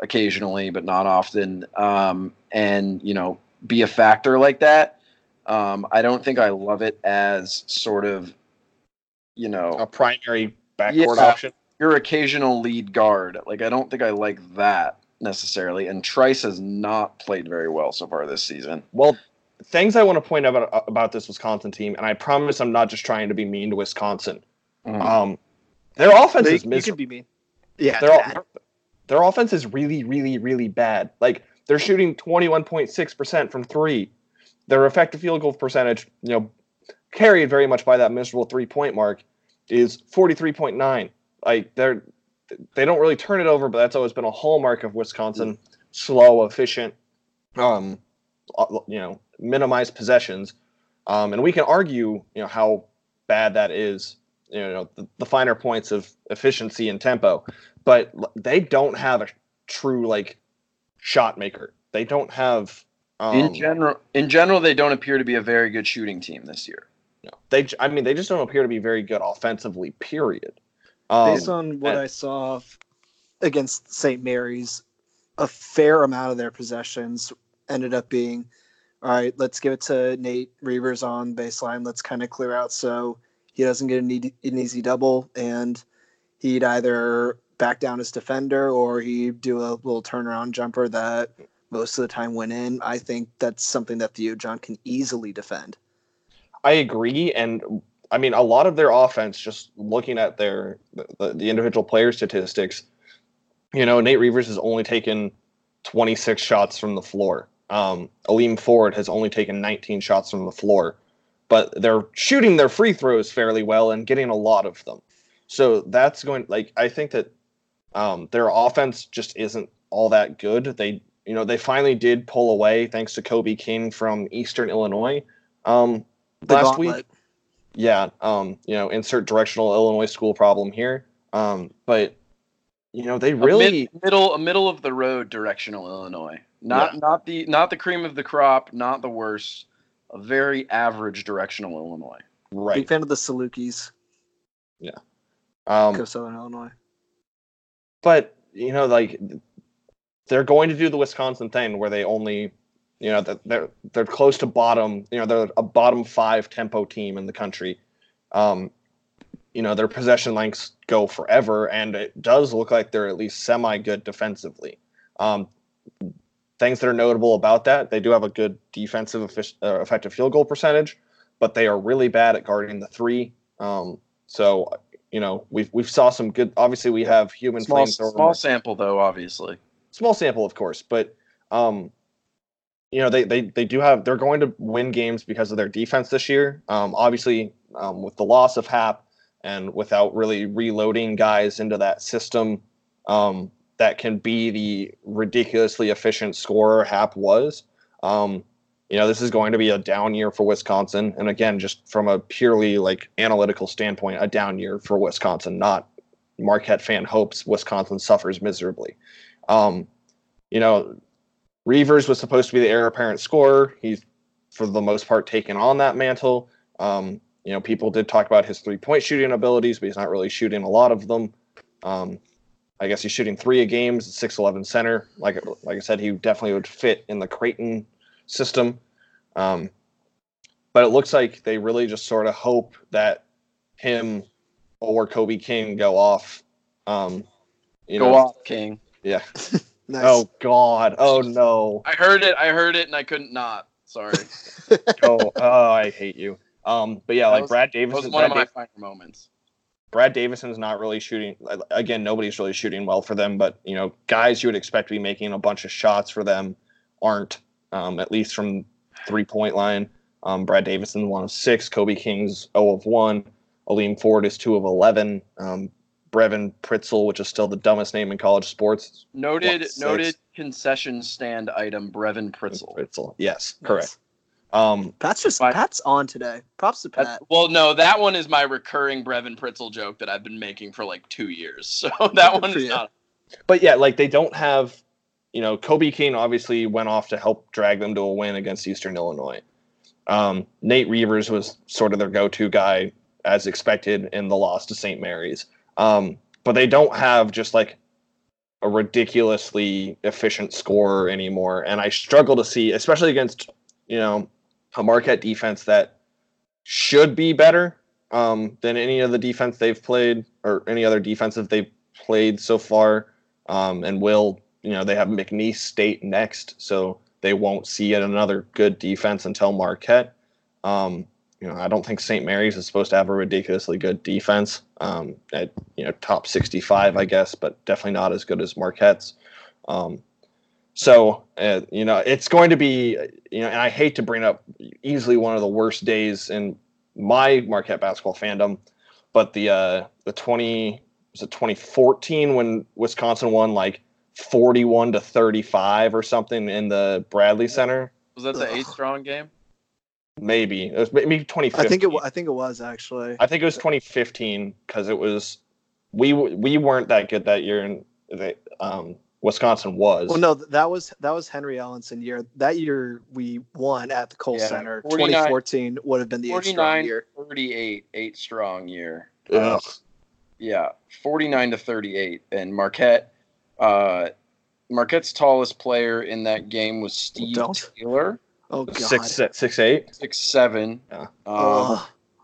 occasionally, but not often, um, and, you know, be a factor like that um, I don't think I love it as sort of, you know, a primary backcourt yeah, option. Your occasional lead guard. Like I don't think I like that necessarily. And Trice has not played very well so far this season. Well, things I want to point out about, about this Wisconsin team, and I promise I'm not just trying to be mean to Wisconsin. Mm-hmm. Um, their offense they, is miserable. You can be mean. Yeah, their, their offense is really, really, really bad. Like they're shooting 21.6 percent from three. Their effective field goal percentage, you know, carried very much by that miserable three point mark, is 43.9. Like they're they don't really turn it over, but that's always been a hallmark of Wisconsin: slow, efficient, um, you know, minimize possessions. Um, and we can argue, you know, how bad that is. You know, the, the finer points of efficiency and tempo, but they don't have a true like shot maker. They don't have um, in general, in general, they don't appear to be a very good shooting team this year. No, they. I mean, they just don't appear to be very good offensively. Period. Um, Based on what and, I saw against St. Mary's, a fair amount of their possessions ended up being, all right. Let's give it to Nate Reuvers on baseline. Let's kind of clear out so he doesn't get an, an easy double, and he'd either back down his defender or he'd do a little turnaround jumper that most of the time went in. I think that's something that Theo John can easily defend. I agree, and I mean a lot of their offense. Just looking at their the, the individual player statistics, you know, Nate Reuvers has only taken 26 shots from the floor. Um, Aleem Ford has only taken 19 shots from the floor, but they're shooting their free throws fairly well and getting a lot of them. So that's going like I think that um, their offense just isn't all that good. They you know, they finally did pull away thanks to Kobe King from Eastern Illinois um, last gauntlet. week. Yeah, um, you know, insert directional Illinois school problem here. Um, but you know, they really a mid, middle a middle of the road directional Illinois. Not yeah. not the not the cream of the crop, not the worst. A very average directional Illinois. Right. Big fan of the Salukis. Yeah. Um, Go Southern Illinois. But you know, like they're going to do the Wisconsin thing where they only, you know, they're they're close to bottom. You know, they're a bottom five tempo team in the country. Um, you know, their possession lengths go forever, and it does look like they're at least semi good defensively. Um, things that are notable about that, they do have a good defensive uh, effective field goal percentage, but they are really bad at guarding the three. Um, so you know, we've we've saw some good. Obviously, we have human small, small sample though. Obviously, small sample, of course, but um, you know they, they they do have they're going to win games because of their defense this year. Um, obviously, um, with the loss of Happ and without really reloading guys into that system um, that can be the ridiculously efficient scorer Happ was. Um, you know, this is going to be a down year for Wisconsin, and again, just from a purely like analytical standpoint, a down year for Wisconsin. Not Marquette fan hopes Wisconsin suffers miserably. Um, you know, Reuvers was supposed to be the heir apparent scorer. He's, for the most part, taken on that mantle. Um, you know, people did talk about his three point shooting abilities, but he's not really shooting a lot of them. Um, I guess he's shooting three a game, six eleven center. Like like I said, he definitely would fit in the Creighton system. Um, but it looks like they really just sort of hope that him or Kobe King go off. Um, you go know, off, King. Yeah. (laughs) nice. Oh God. Oh no. I heard it. I heard it, and I couldn't not. Sorry. (laughs) oh, oh, I hate you. Um, but yeah, that like was, Brad Davis. was one Brad of my Dav- finer moments. Brad Davison's not really shooting. Again, nobody's really shooting well for them. But you know, guys you would expect to be making a bunch of shots for them aren't. Um, at least from three point line. Um, Brad Davison one of six. Kobe King's 0 of one. Aleem Ford is two of eleven. Um, Brevin Pritzl, which is still the dumbest name in college sports. Noted, noted concession stand item Brevin Pritzl. Pritzl, Yes, correct. Um, Pat's just My- Pat's on today. Props to Pat. Well, no, that one is my recurring Brevin Pritzl joke that I've been making for like two years. (laughs) So that Good one is you. not. but yeah, like they don't have, you know, Kobe King obviously went off to help drag them to a win against Eastern Illinois. Um, Nate Reuvers was sort of their go-to guy as expected in the loss to St. Mary's. Um, but they don't have just like a ridiculously efficient scorer anymore. And I struggle to see, especially against, you know, a Marquette defense that should be better um, than any of the defense they've played or any other defensive they've played so far. Um, and will, you know, they have McNeese State next, so they won't see another good defense until Marquette. Um, you know, I don't think St. Mary's is supposed to have a ridiculously good defense um, at you know top 65, I guess, but definitely not as good as Marquette's. Um, so uh, you know, it's going to be you know, and I hate to bring up easily one of the worst days in my Marquette basketball fandom, but the uh, the 20 was it 2014 when Wisconsin won like 41 to 35 or something in the Bradley Center. Was that the Ugh. eight strong game? Maybe it was maybe 2015. I think it. wa- I think it was actually. I think it was 2015 because it was we we weren't that good that year, and they, um, Wisconsin was. Well, no, that was that was Henry Ellenson year. That year we won at the Kohl Yeah, Center. 2014 would have been the eight strong year. 38, eight strong year. Ugh. Yeah, 49 to 38. And Marquette, uh, Marquette's tallest player in that game was Steve Don't. Taylor, Oh god. six six eight. six seven. Yeah. Um,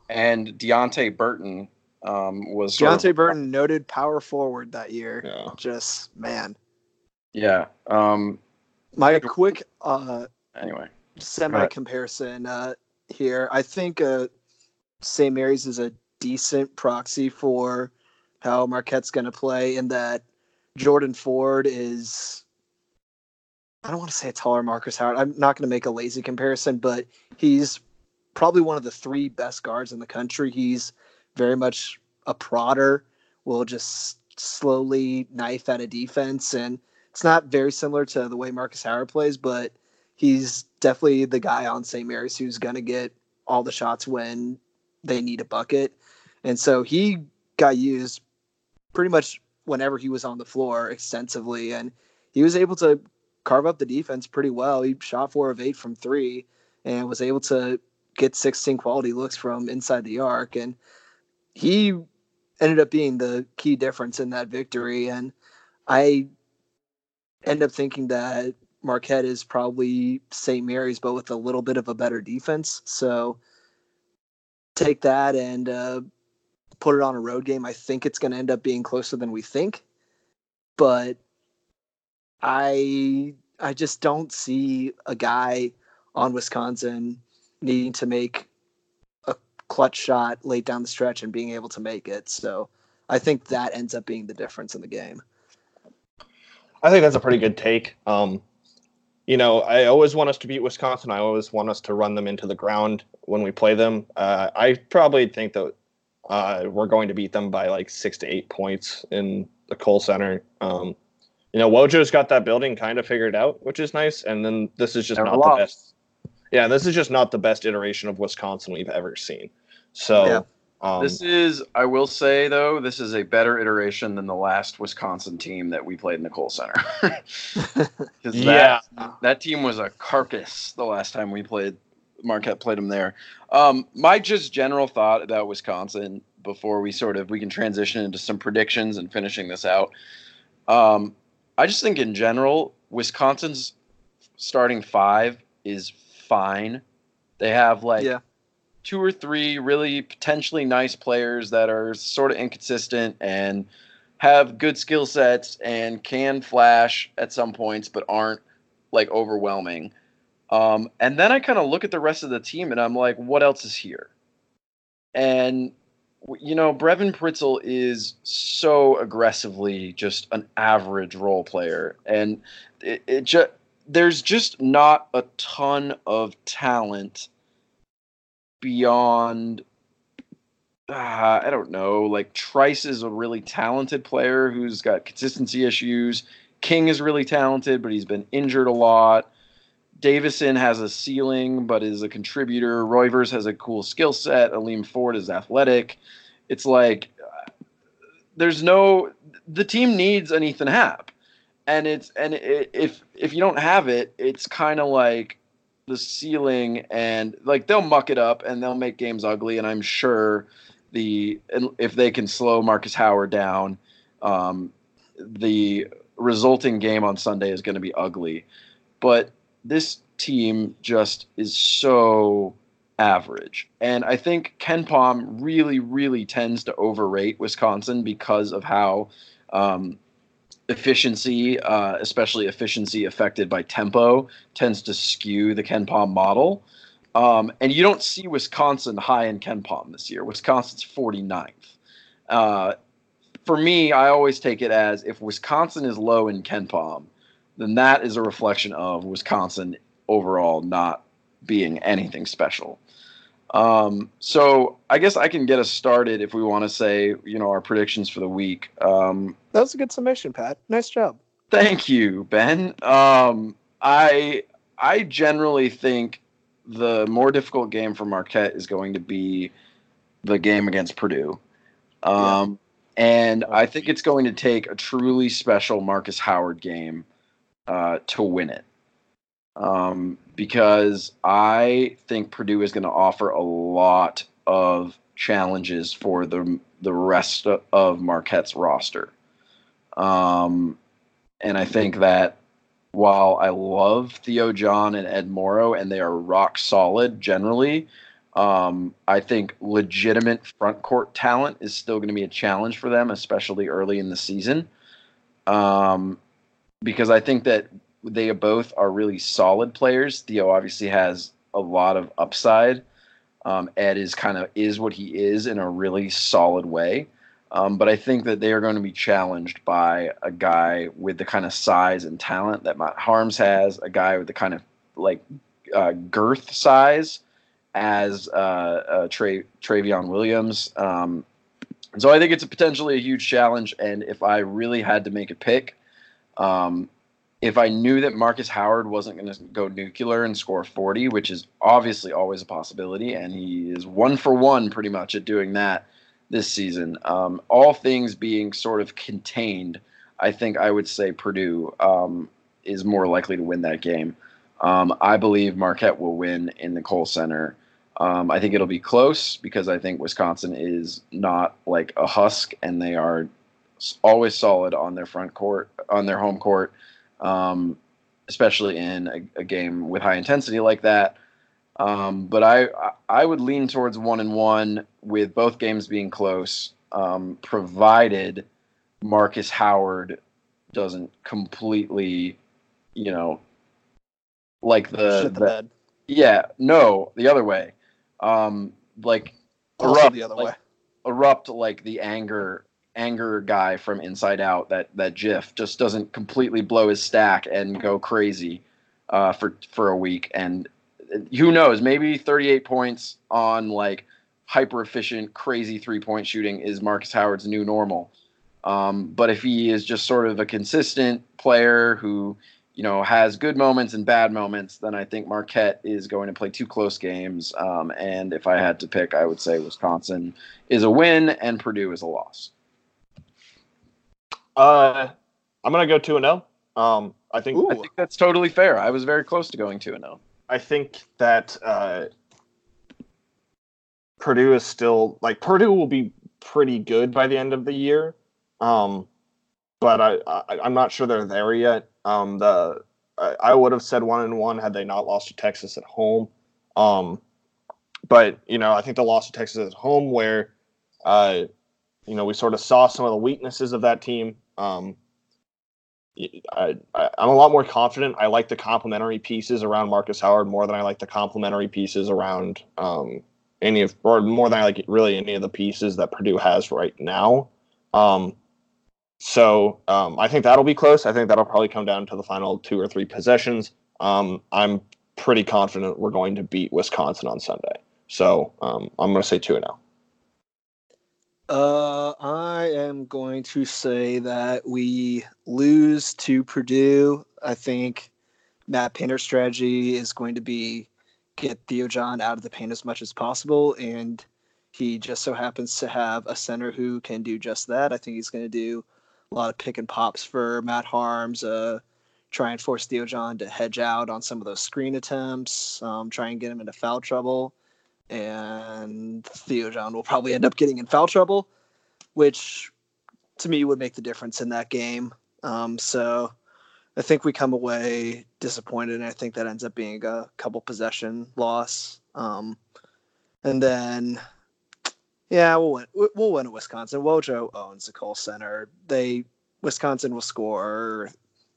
and Deonte Burton um, was sort Deonte of- Burton, noted power forward that year. Yeah. Just man. Yeah. Um, My quick uh, anyway, semi comparison uh, here. I think uh, St. Mary's is a decent proxy for how Marquette's going to play, in that Jordan Ford is. I don't want to say a taller Markus Howard. I'm not going to make a lazy comparison, but he's probably one of the three best guards in the country. He's very much a prodder, will just slowly knife at a defense. And it's not very similar to the way Markus Howard plays, but he's definitely the guy on St. Mary's who's going to get all the shots when they need a bucket. And so he got used pretty much whenever he was on the floor extensively. And he was able to carve up the defense pretty well. He shot four of eight from three and was able to get 16 quality looks from inside the arc. And he ended up being the key difference in that victory. And I end up thinking that Marquette is probably St. Mary's, but with a little bit of a better defense. So take that and uh, put it on a road game. I think it's going to end up being closer than we think, but I I just don't see a guy on Wisconsin needing to make a clutch shot late down the stretch and being able to make it. So I think that ends up being the difference in the game. I think that's a pretty good take. Um, you know, I always want us to beat Wisconsin. I always want us to run them into the ground when we play them. Uh, I probably think that uh, we're going to beat them by like six to eight points in the Kohl Center. Um, you know, Wojo's got that building kind of figured out, which is nice. And then this is just Never not lost. the best. Yeah, this is just not the best iteration of Wisconsin we've ever seen. So. Um, this is, I will say though, this is a better iteration than the last Wisconsin team that we played in the Kohl Center. (laughs) 'Cause yeah, that, that team was a carcass the last time we played. Marquette played them there. Um, my just general thought about Wisconsin before we sort of we can transition into some predictions and finishing this out. Um, I just think in general, Wisconsin's starting five is fine. They have like yeah. Two or three really potentially nice players that are sort of inconsistent and have good skill sets and can flash at some points but aren't like overwhelming. Um, and then I kind of look at the rest of the team and I'm like, what else is here? And you know, Brevin Pritzl is so aggressively just an average role player, and it, it just there's just not a ton of talent beyond uh, I don't know, like Trice is a really talented player who's got consistency issues. King is really talented, but he's been injured a lot. Davison has a ceiling, but is a contributor. Roivers has a cool skill set. Aleem Ford is athletic. It's like there's no the team needs an Ethan Happ, and it's and it, if if you don't have it, it's kind of like the ceiling and like they'll muck it up and they'll make games ugly. And I'm sure the if they can slow Markus Howard down, um, the resulting game on Sunday is going to be ugly. But this team just is so average. And I think KenPom really, really tends to overrate Wisconsin because of how um, efficiency, uh, especially efficiency affected by tempo, tends to skew the KenPom model. Um, and you don't see Wisconsin high in KenPom this year. Wisconsin's 49th. Uh, for me, I always take it as if Wisconsin is low in KenPom, then that is a reflection of Wisconsin overall not being anything special. Um, so I guess I can get us started if we want to say, you know, our predictions for the week. Um, that was a good summation, Pat. Nice job. Thank you, Ben. Um, I I generally think the more difficult game for Marquette is going to be the game against Purdue. Um, yeah. And I think it's going to take a truly special Markus Howard game uh, to win it um, because I think Purdue is going to offer a lot of challenges for the the rest of Marquette's roster. Um, and I think that while I love Theo John and Ed Morrow, and they are rock solid generally, um, I think legitimate front court talent is still going to be a challenge for them, especially early in the season. Um, because I think that they both are really solid players. Theo obviously has a lot of upside. Um, Ed is kind of is what he is in a really solid way. Um, but I think that they are going to be challenged by a guy with the kind of size and talent that Matt Haarms has, a guy with the kind of like uh, girth size as uh, uh, Tra- Trevion Williams. Um, so I think it's a potentially a huge challenge. And if I really had to make a pick, um, if I knew that Markus Howard wasn't going to go nuclear and score 40, which is obviously always a possibility, and he is one for one pretty much at doing that this season, um, all things being sort of contained, I think I would say Purdue um, is more likely to win that game. Um, I believe Marquette will win in the Kohl Center. Um, I think it'll be close because I think Wisconsin is not like a husk, and they are always solid on their front court, on their home court um, especially in a, a, game with high intensity like that. Um, but I I would lean towards one and one with both games being close, um, provided Markus Howard doesn't completely, you know, like the, the, the yeah no the other way, um, like also erupt, the other like, way. erupt like the anger anger guy from Inside Out, that that GIF, just doesn't completely blow his stack and go crazy uh, for for a week. And who knows? Maybe 38 points on like hyper efficient, crazy three point shooting is Markus Howard's new normal. Um, but if he is just sort of a consistent player who you know has good moments and bad moments, then I think Marquette is going to play two close games. Um, and if I had to pick, I would say Wisconsin is a win and Purdue is a loss. Uh, I'm gonna go two and zero. Oh. Um, I think Ooh. I think that's totally fair. I was very close to going two and zero. Oh. I think that uh, Purdue is still like Purdue will be pretty good by the end of the year. Um, but I, I am not sure they're there yet. Um, the I, I would have said one and one had they not lost to Texas at home. Um, but you know I think the loss to Texas at home where uh, you know we sort of saw some of the weaknesses of that team um, I, I, am a lot more confident. I like the complementary pieces around Markus Howard more than I like the complementary pieces around um, any of, or more than I like really any of the pieces that Purdue has right now. Um, so um, I think that'll be close. I think that'll probably come down to the final two or three possessions. Um, I'm pretty confident we're going to beat Wisconsin on Sunday. So um, I'm going to say two and zero. Uh, I am going to say that we lose to Purdue. I think Matt Painter's strategy is going to be get Theo John out of the paint as much as possible, and he just so happens to have a center who can do just that. I think he's going to do a lot of pick and pops for Matt Haarms. Uh, try and force Theo John to hedge out on some of those screen attempts. Um, try and get him into foul trouble and Theo John will probably end up getting in foul trouble, which to me would make the difference in that game. Um, so I think we come away disappointed, and I think that ends up being a couple possession loss. Um, and then, yeah, we'll win. We'll win at Wisconsin. Wojo owns the Kohl Center. They Wisconsin will score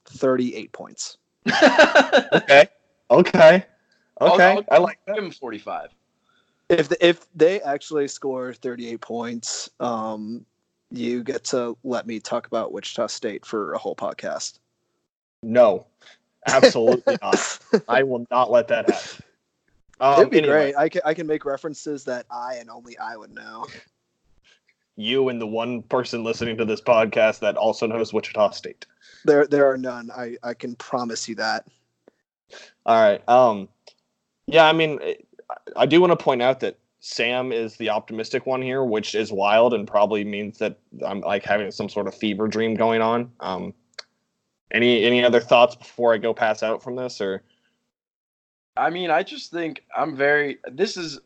thirty-eight points. okay. (laughs) Okay. Okay. I'll, I'll, I like that. Give him forty-five if the, if they actually score 38 points, um, you get to let me talk about Wichita State for a whole podcast. No, absolutely not. (laughs) I will not let that happen. Um, It'd be anyway. great. I can I can make references that I and only I would know. You and the one person listening to this podcast that also knows Wichita State. There there are none. I I can promise you that. All right. Um. Yeah. I mean, I do want to point out that Sam is the optimistic one here, which is wild and probably means that I'm like having some sort of fever dream going on. Um, any any other thoughts before I go pass out from this, or? I mean, I just think I'm very. This is,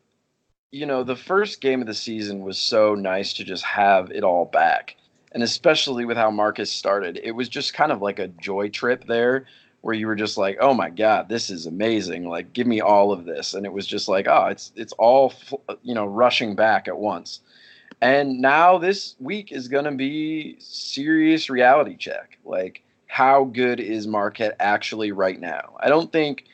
you know, the first game of the season was so nice to just have it all back, and especially with how Markus started, it was just kind of like a joy trip there where you were just like, "Oh my god, this is amazing! Like, give me all of this." And it was just like, "Oh, it's it's all you know, rushing back at once." And now this week is going to be serious reality check. Like, how good is Marquette actually right now? I don't think,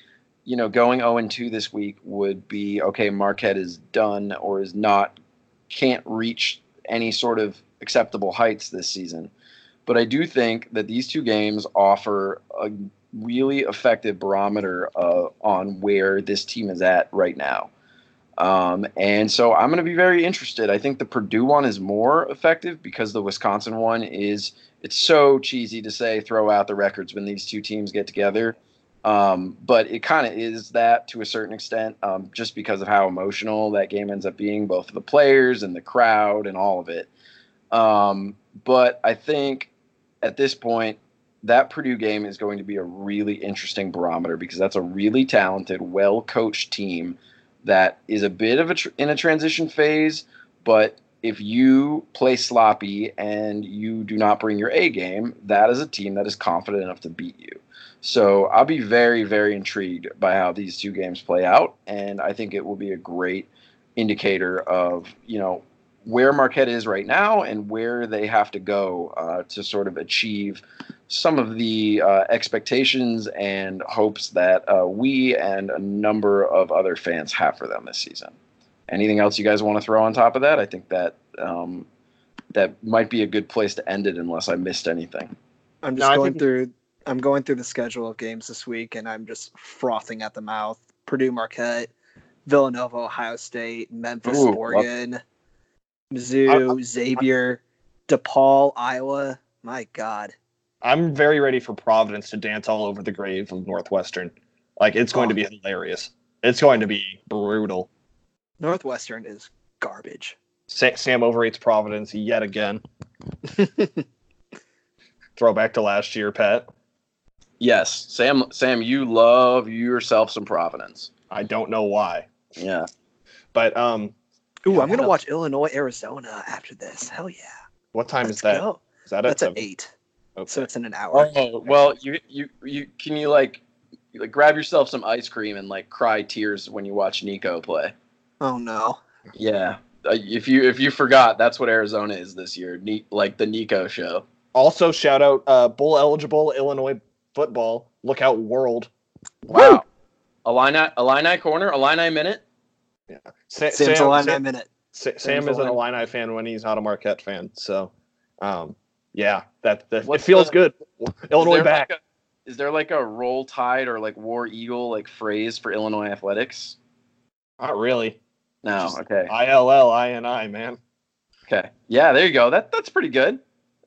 you know, going 0 2 this week would be okay. Marquette is done or is not, can't reach any sort of acceptable heights this season. But I do think that these two games offer a really effective barometer uh, on where this team is at right now. Um, and so I'm going to be very interested. I think the Purdue one is more effective because the Wisconsin one is. It's so cheesy to say throw out the records when these two teams get together, um, but it kind of is that to a certain extent, um, just because of how emotional that game ends up being, both the players and the crowd and all of it. Um, but I think at this point, that Purdue game is going to be a really interesting barometer because that's a really talented, well coached team that is a bit of a tr- in a transition phase. But if you play sloppy and you do not bring your A game, that is a team that is confident enough to beat you. So I'll be very, very intrigued by how these two games play out, and I think it will be a great indicator of you know where Marquette is right now and where they have to go uh, to sort of achieve some of the uh, expectations and hopes that uh, we and a number of other fans have for them this season. Anything else you guys want to throw on top of that? I think that um, that might be a good place to end it, unless I missed anything. I'm just no, going think... through. I'm going through the schedule of games this week, and I'm just frothing at the mouth. Purdue, Marquette, Villanova, Ohio State, Memphis, Ooh, Oregon, well, Mizzou, I, I, Xavier, DePaul, Iowa. My God. I'm very ready for Providence to dance all over the grave of Northwestern. Like it's going oh. to be hilarious. It's going to be brutal. Northwestern is garbage. Sa- Sam overrates Providence yet again. (laughs) Throwback to last year, Pat. Yes, Sam. Sam, you love yourself some Providence. I don't know why. Yeah, but um. Ooh, I'm gonna watch Illinois Arizona after this. Hell yeah! What time Let's is that? Go. Is that That's at eight. Okay. So it's in an hour. Oh well, you you you can you like like grab yourself some ice cream and like cry tears when you watch Nico play. Oh no. Yeah, uh, if you if you forgot, that's what Arizona is this year. Ne- like the Nico show. Also, shout out uh, bowl eligible Illinois football. Look out, world. Wow. Illini Illini corner, Illini minute. Yeah, Sa- Sam's Sam, Illini Sam, minute. Sa- Sam is an Illini fan when he's not a Marquette fan. So, um, yeah, that, that it feels the, good. (laughs) Illinois back. Like a, is there like a roll tide or like war eagle like phrase for Illinois athletics? Not really. No. okay. I L L I N I man. Okay. Yeah, there you go. That that's pretty good.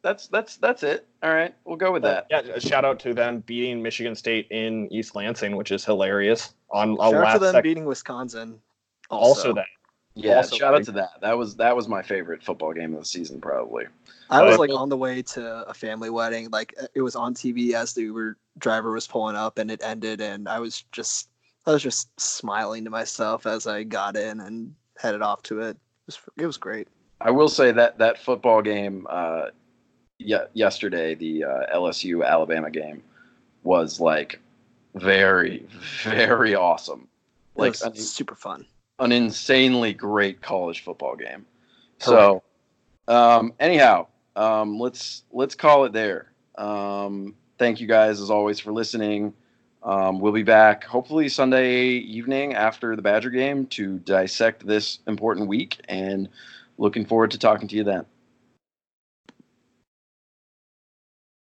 That's that's that's it. All right, we'll go with uh, that. Yeah, shout out to them beating Michigan State in East Lansing, which is hilarious. On Shout out last to them second. beating Wisconsin. also that. Yeah, Also shout out to that. That was that was my favorite football game of the season, probably. I was Uh, like on the way to a family wedding. Like it was on TV as the Uber driver was pulling up, and it ended, and I was just, I was just smiling to myself as I got in and headed off to it. It was, it was great. I will say that that football game, uh, yeah, yesterday, the uh, LSU Alabama game, was like very, very awesome. It Like was an, super fun. an insanely great college football game. So, um, anyhow, um, let's let's call it there. Um, thank you guys as always for listening. Um, we'll be back hopefully Sunday evening after the Badger game to dissect this important week, and looking forward to talking to you then.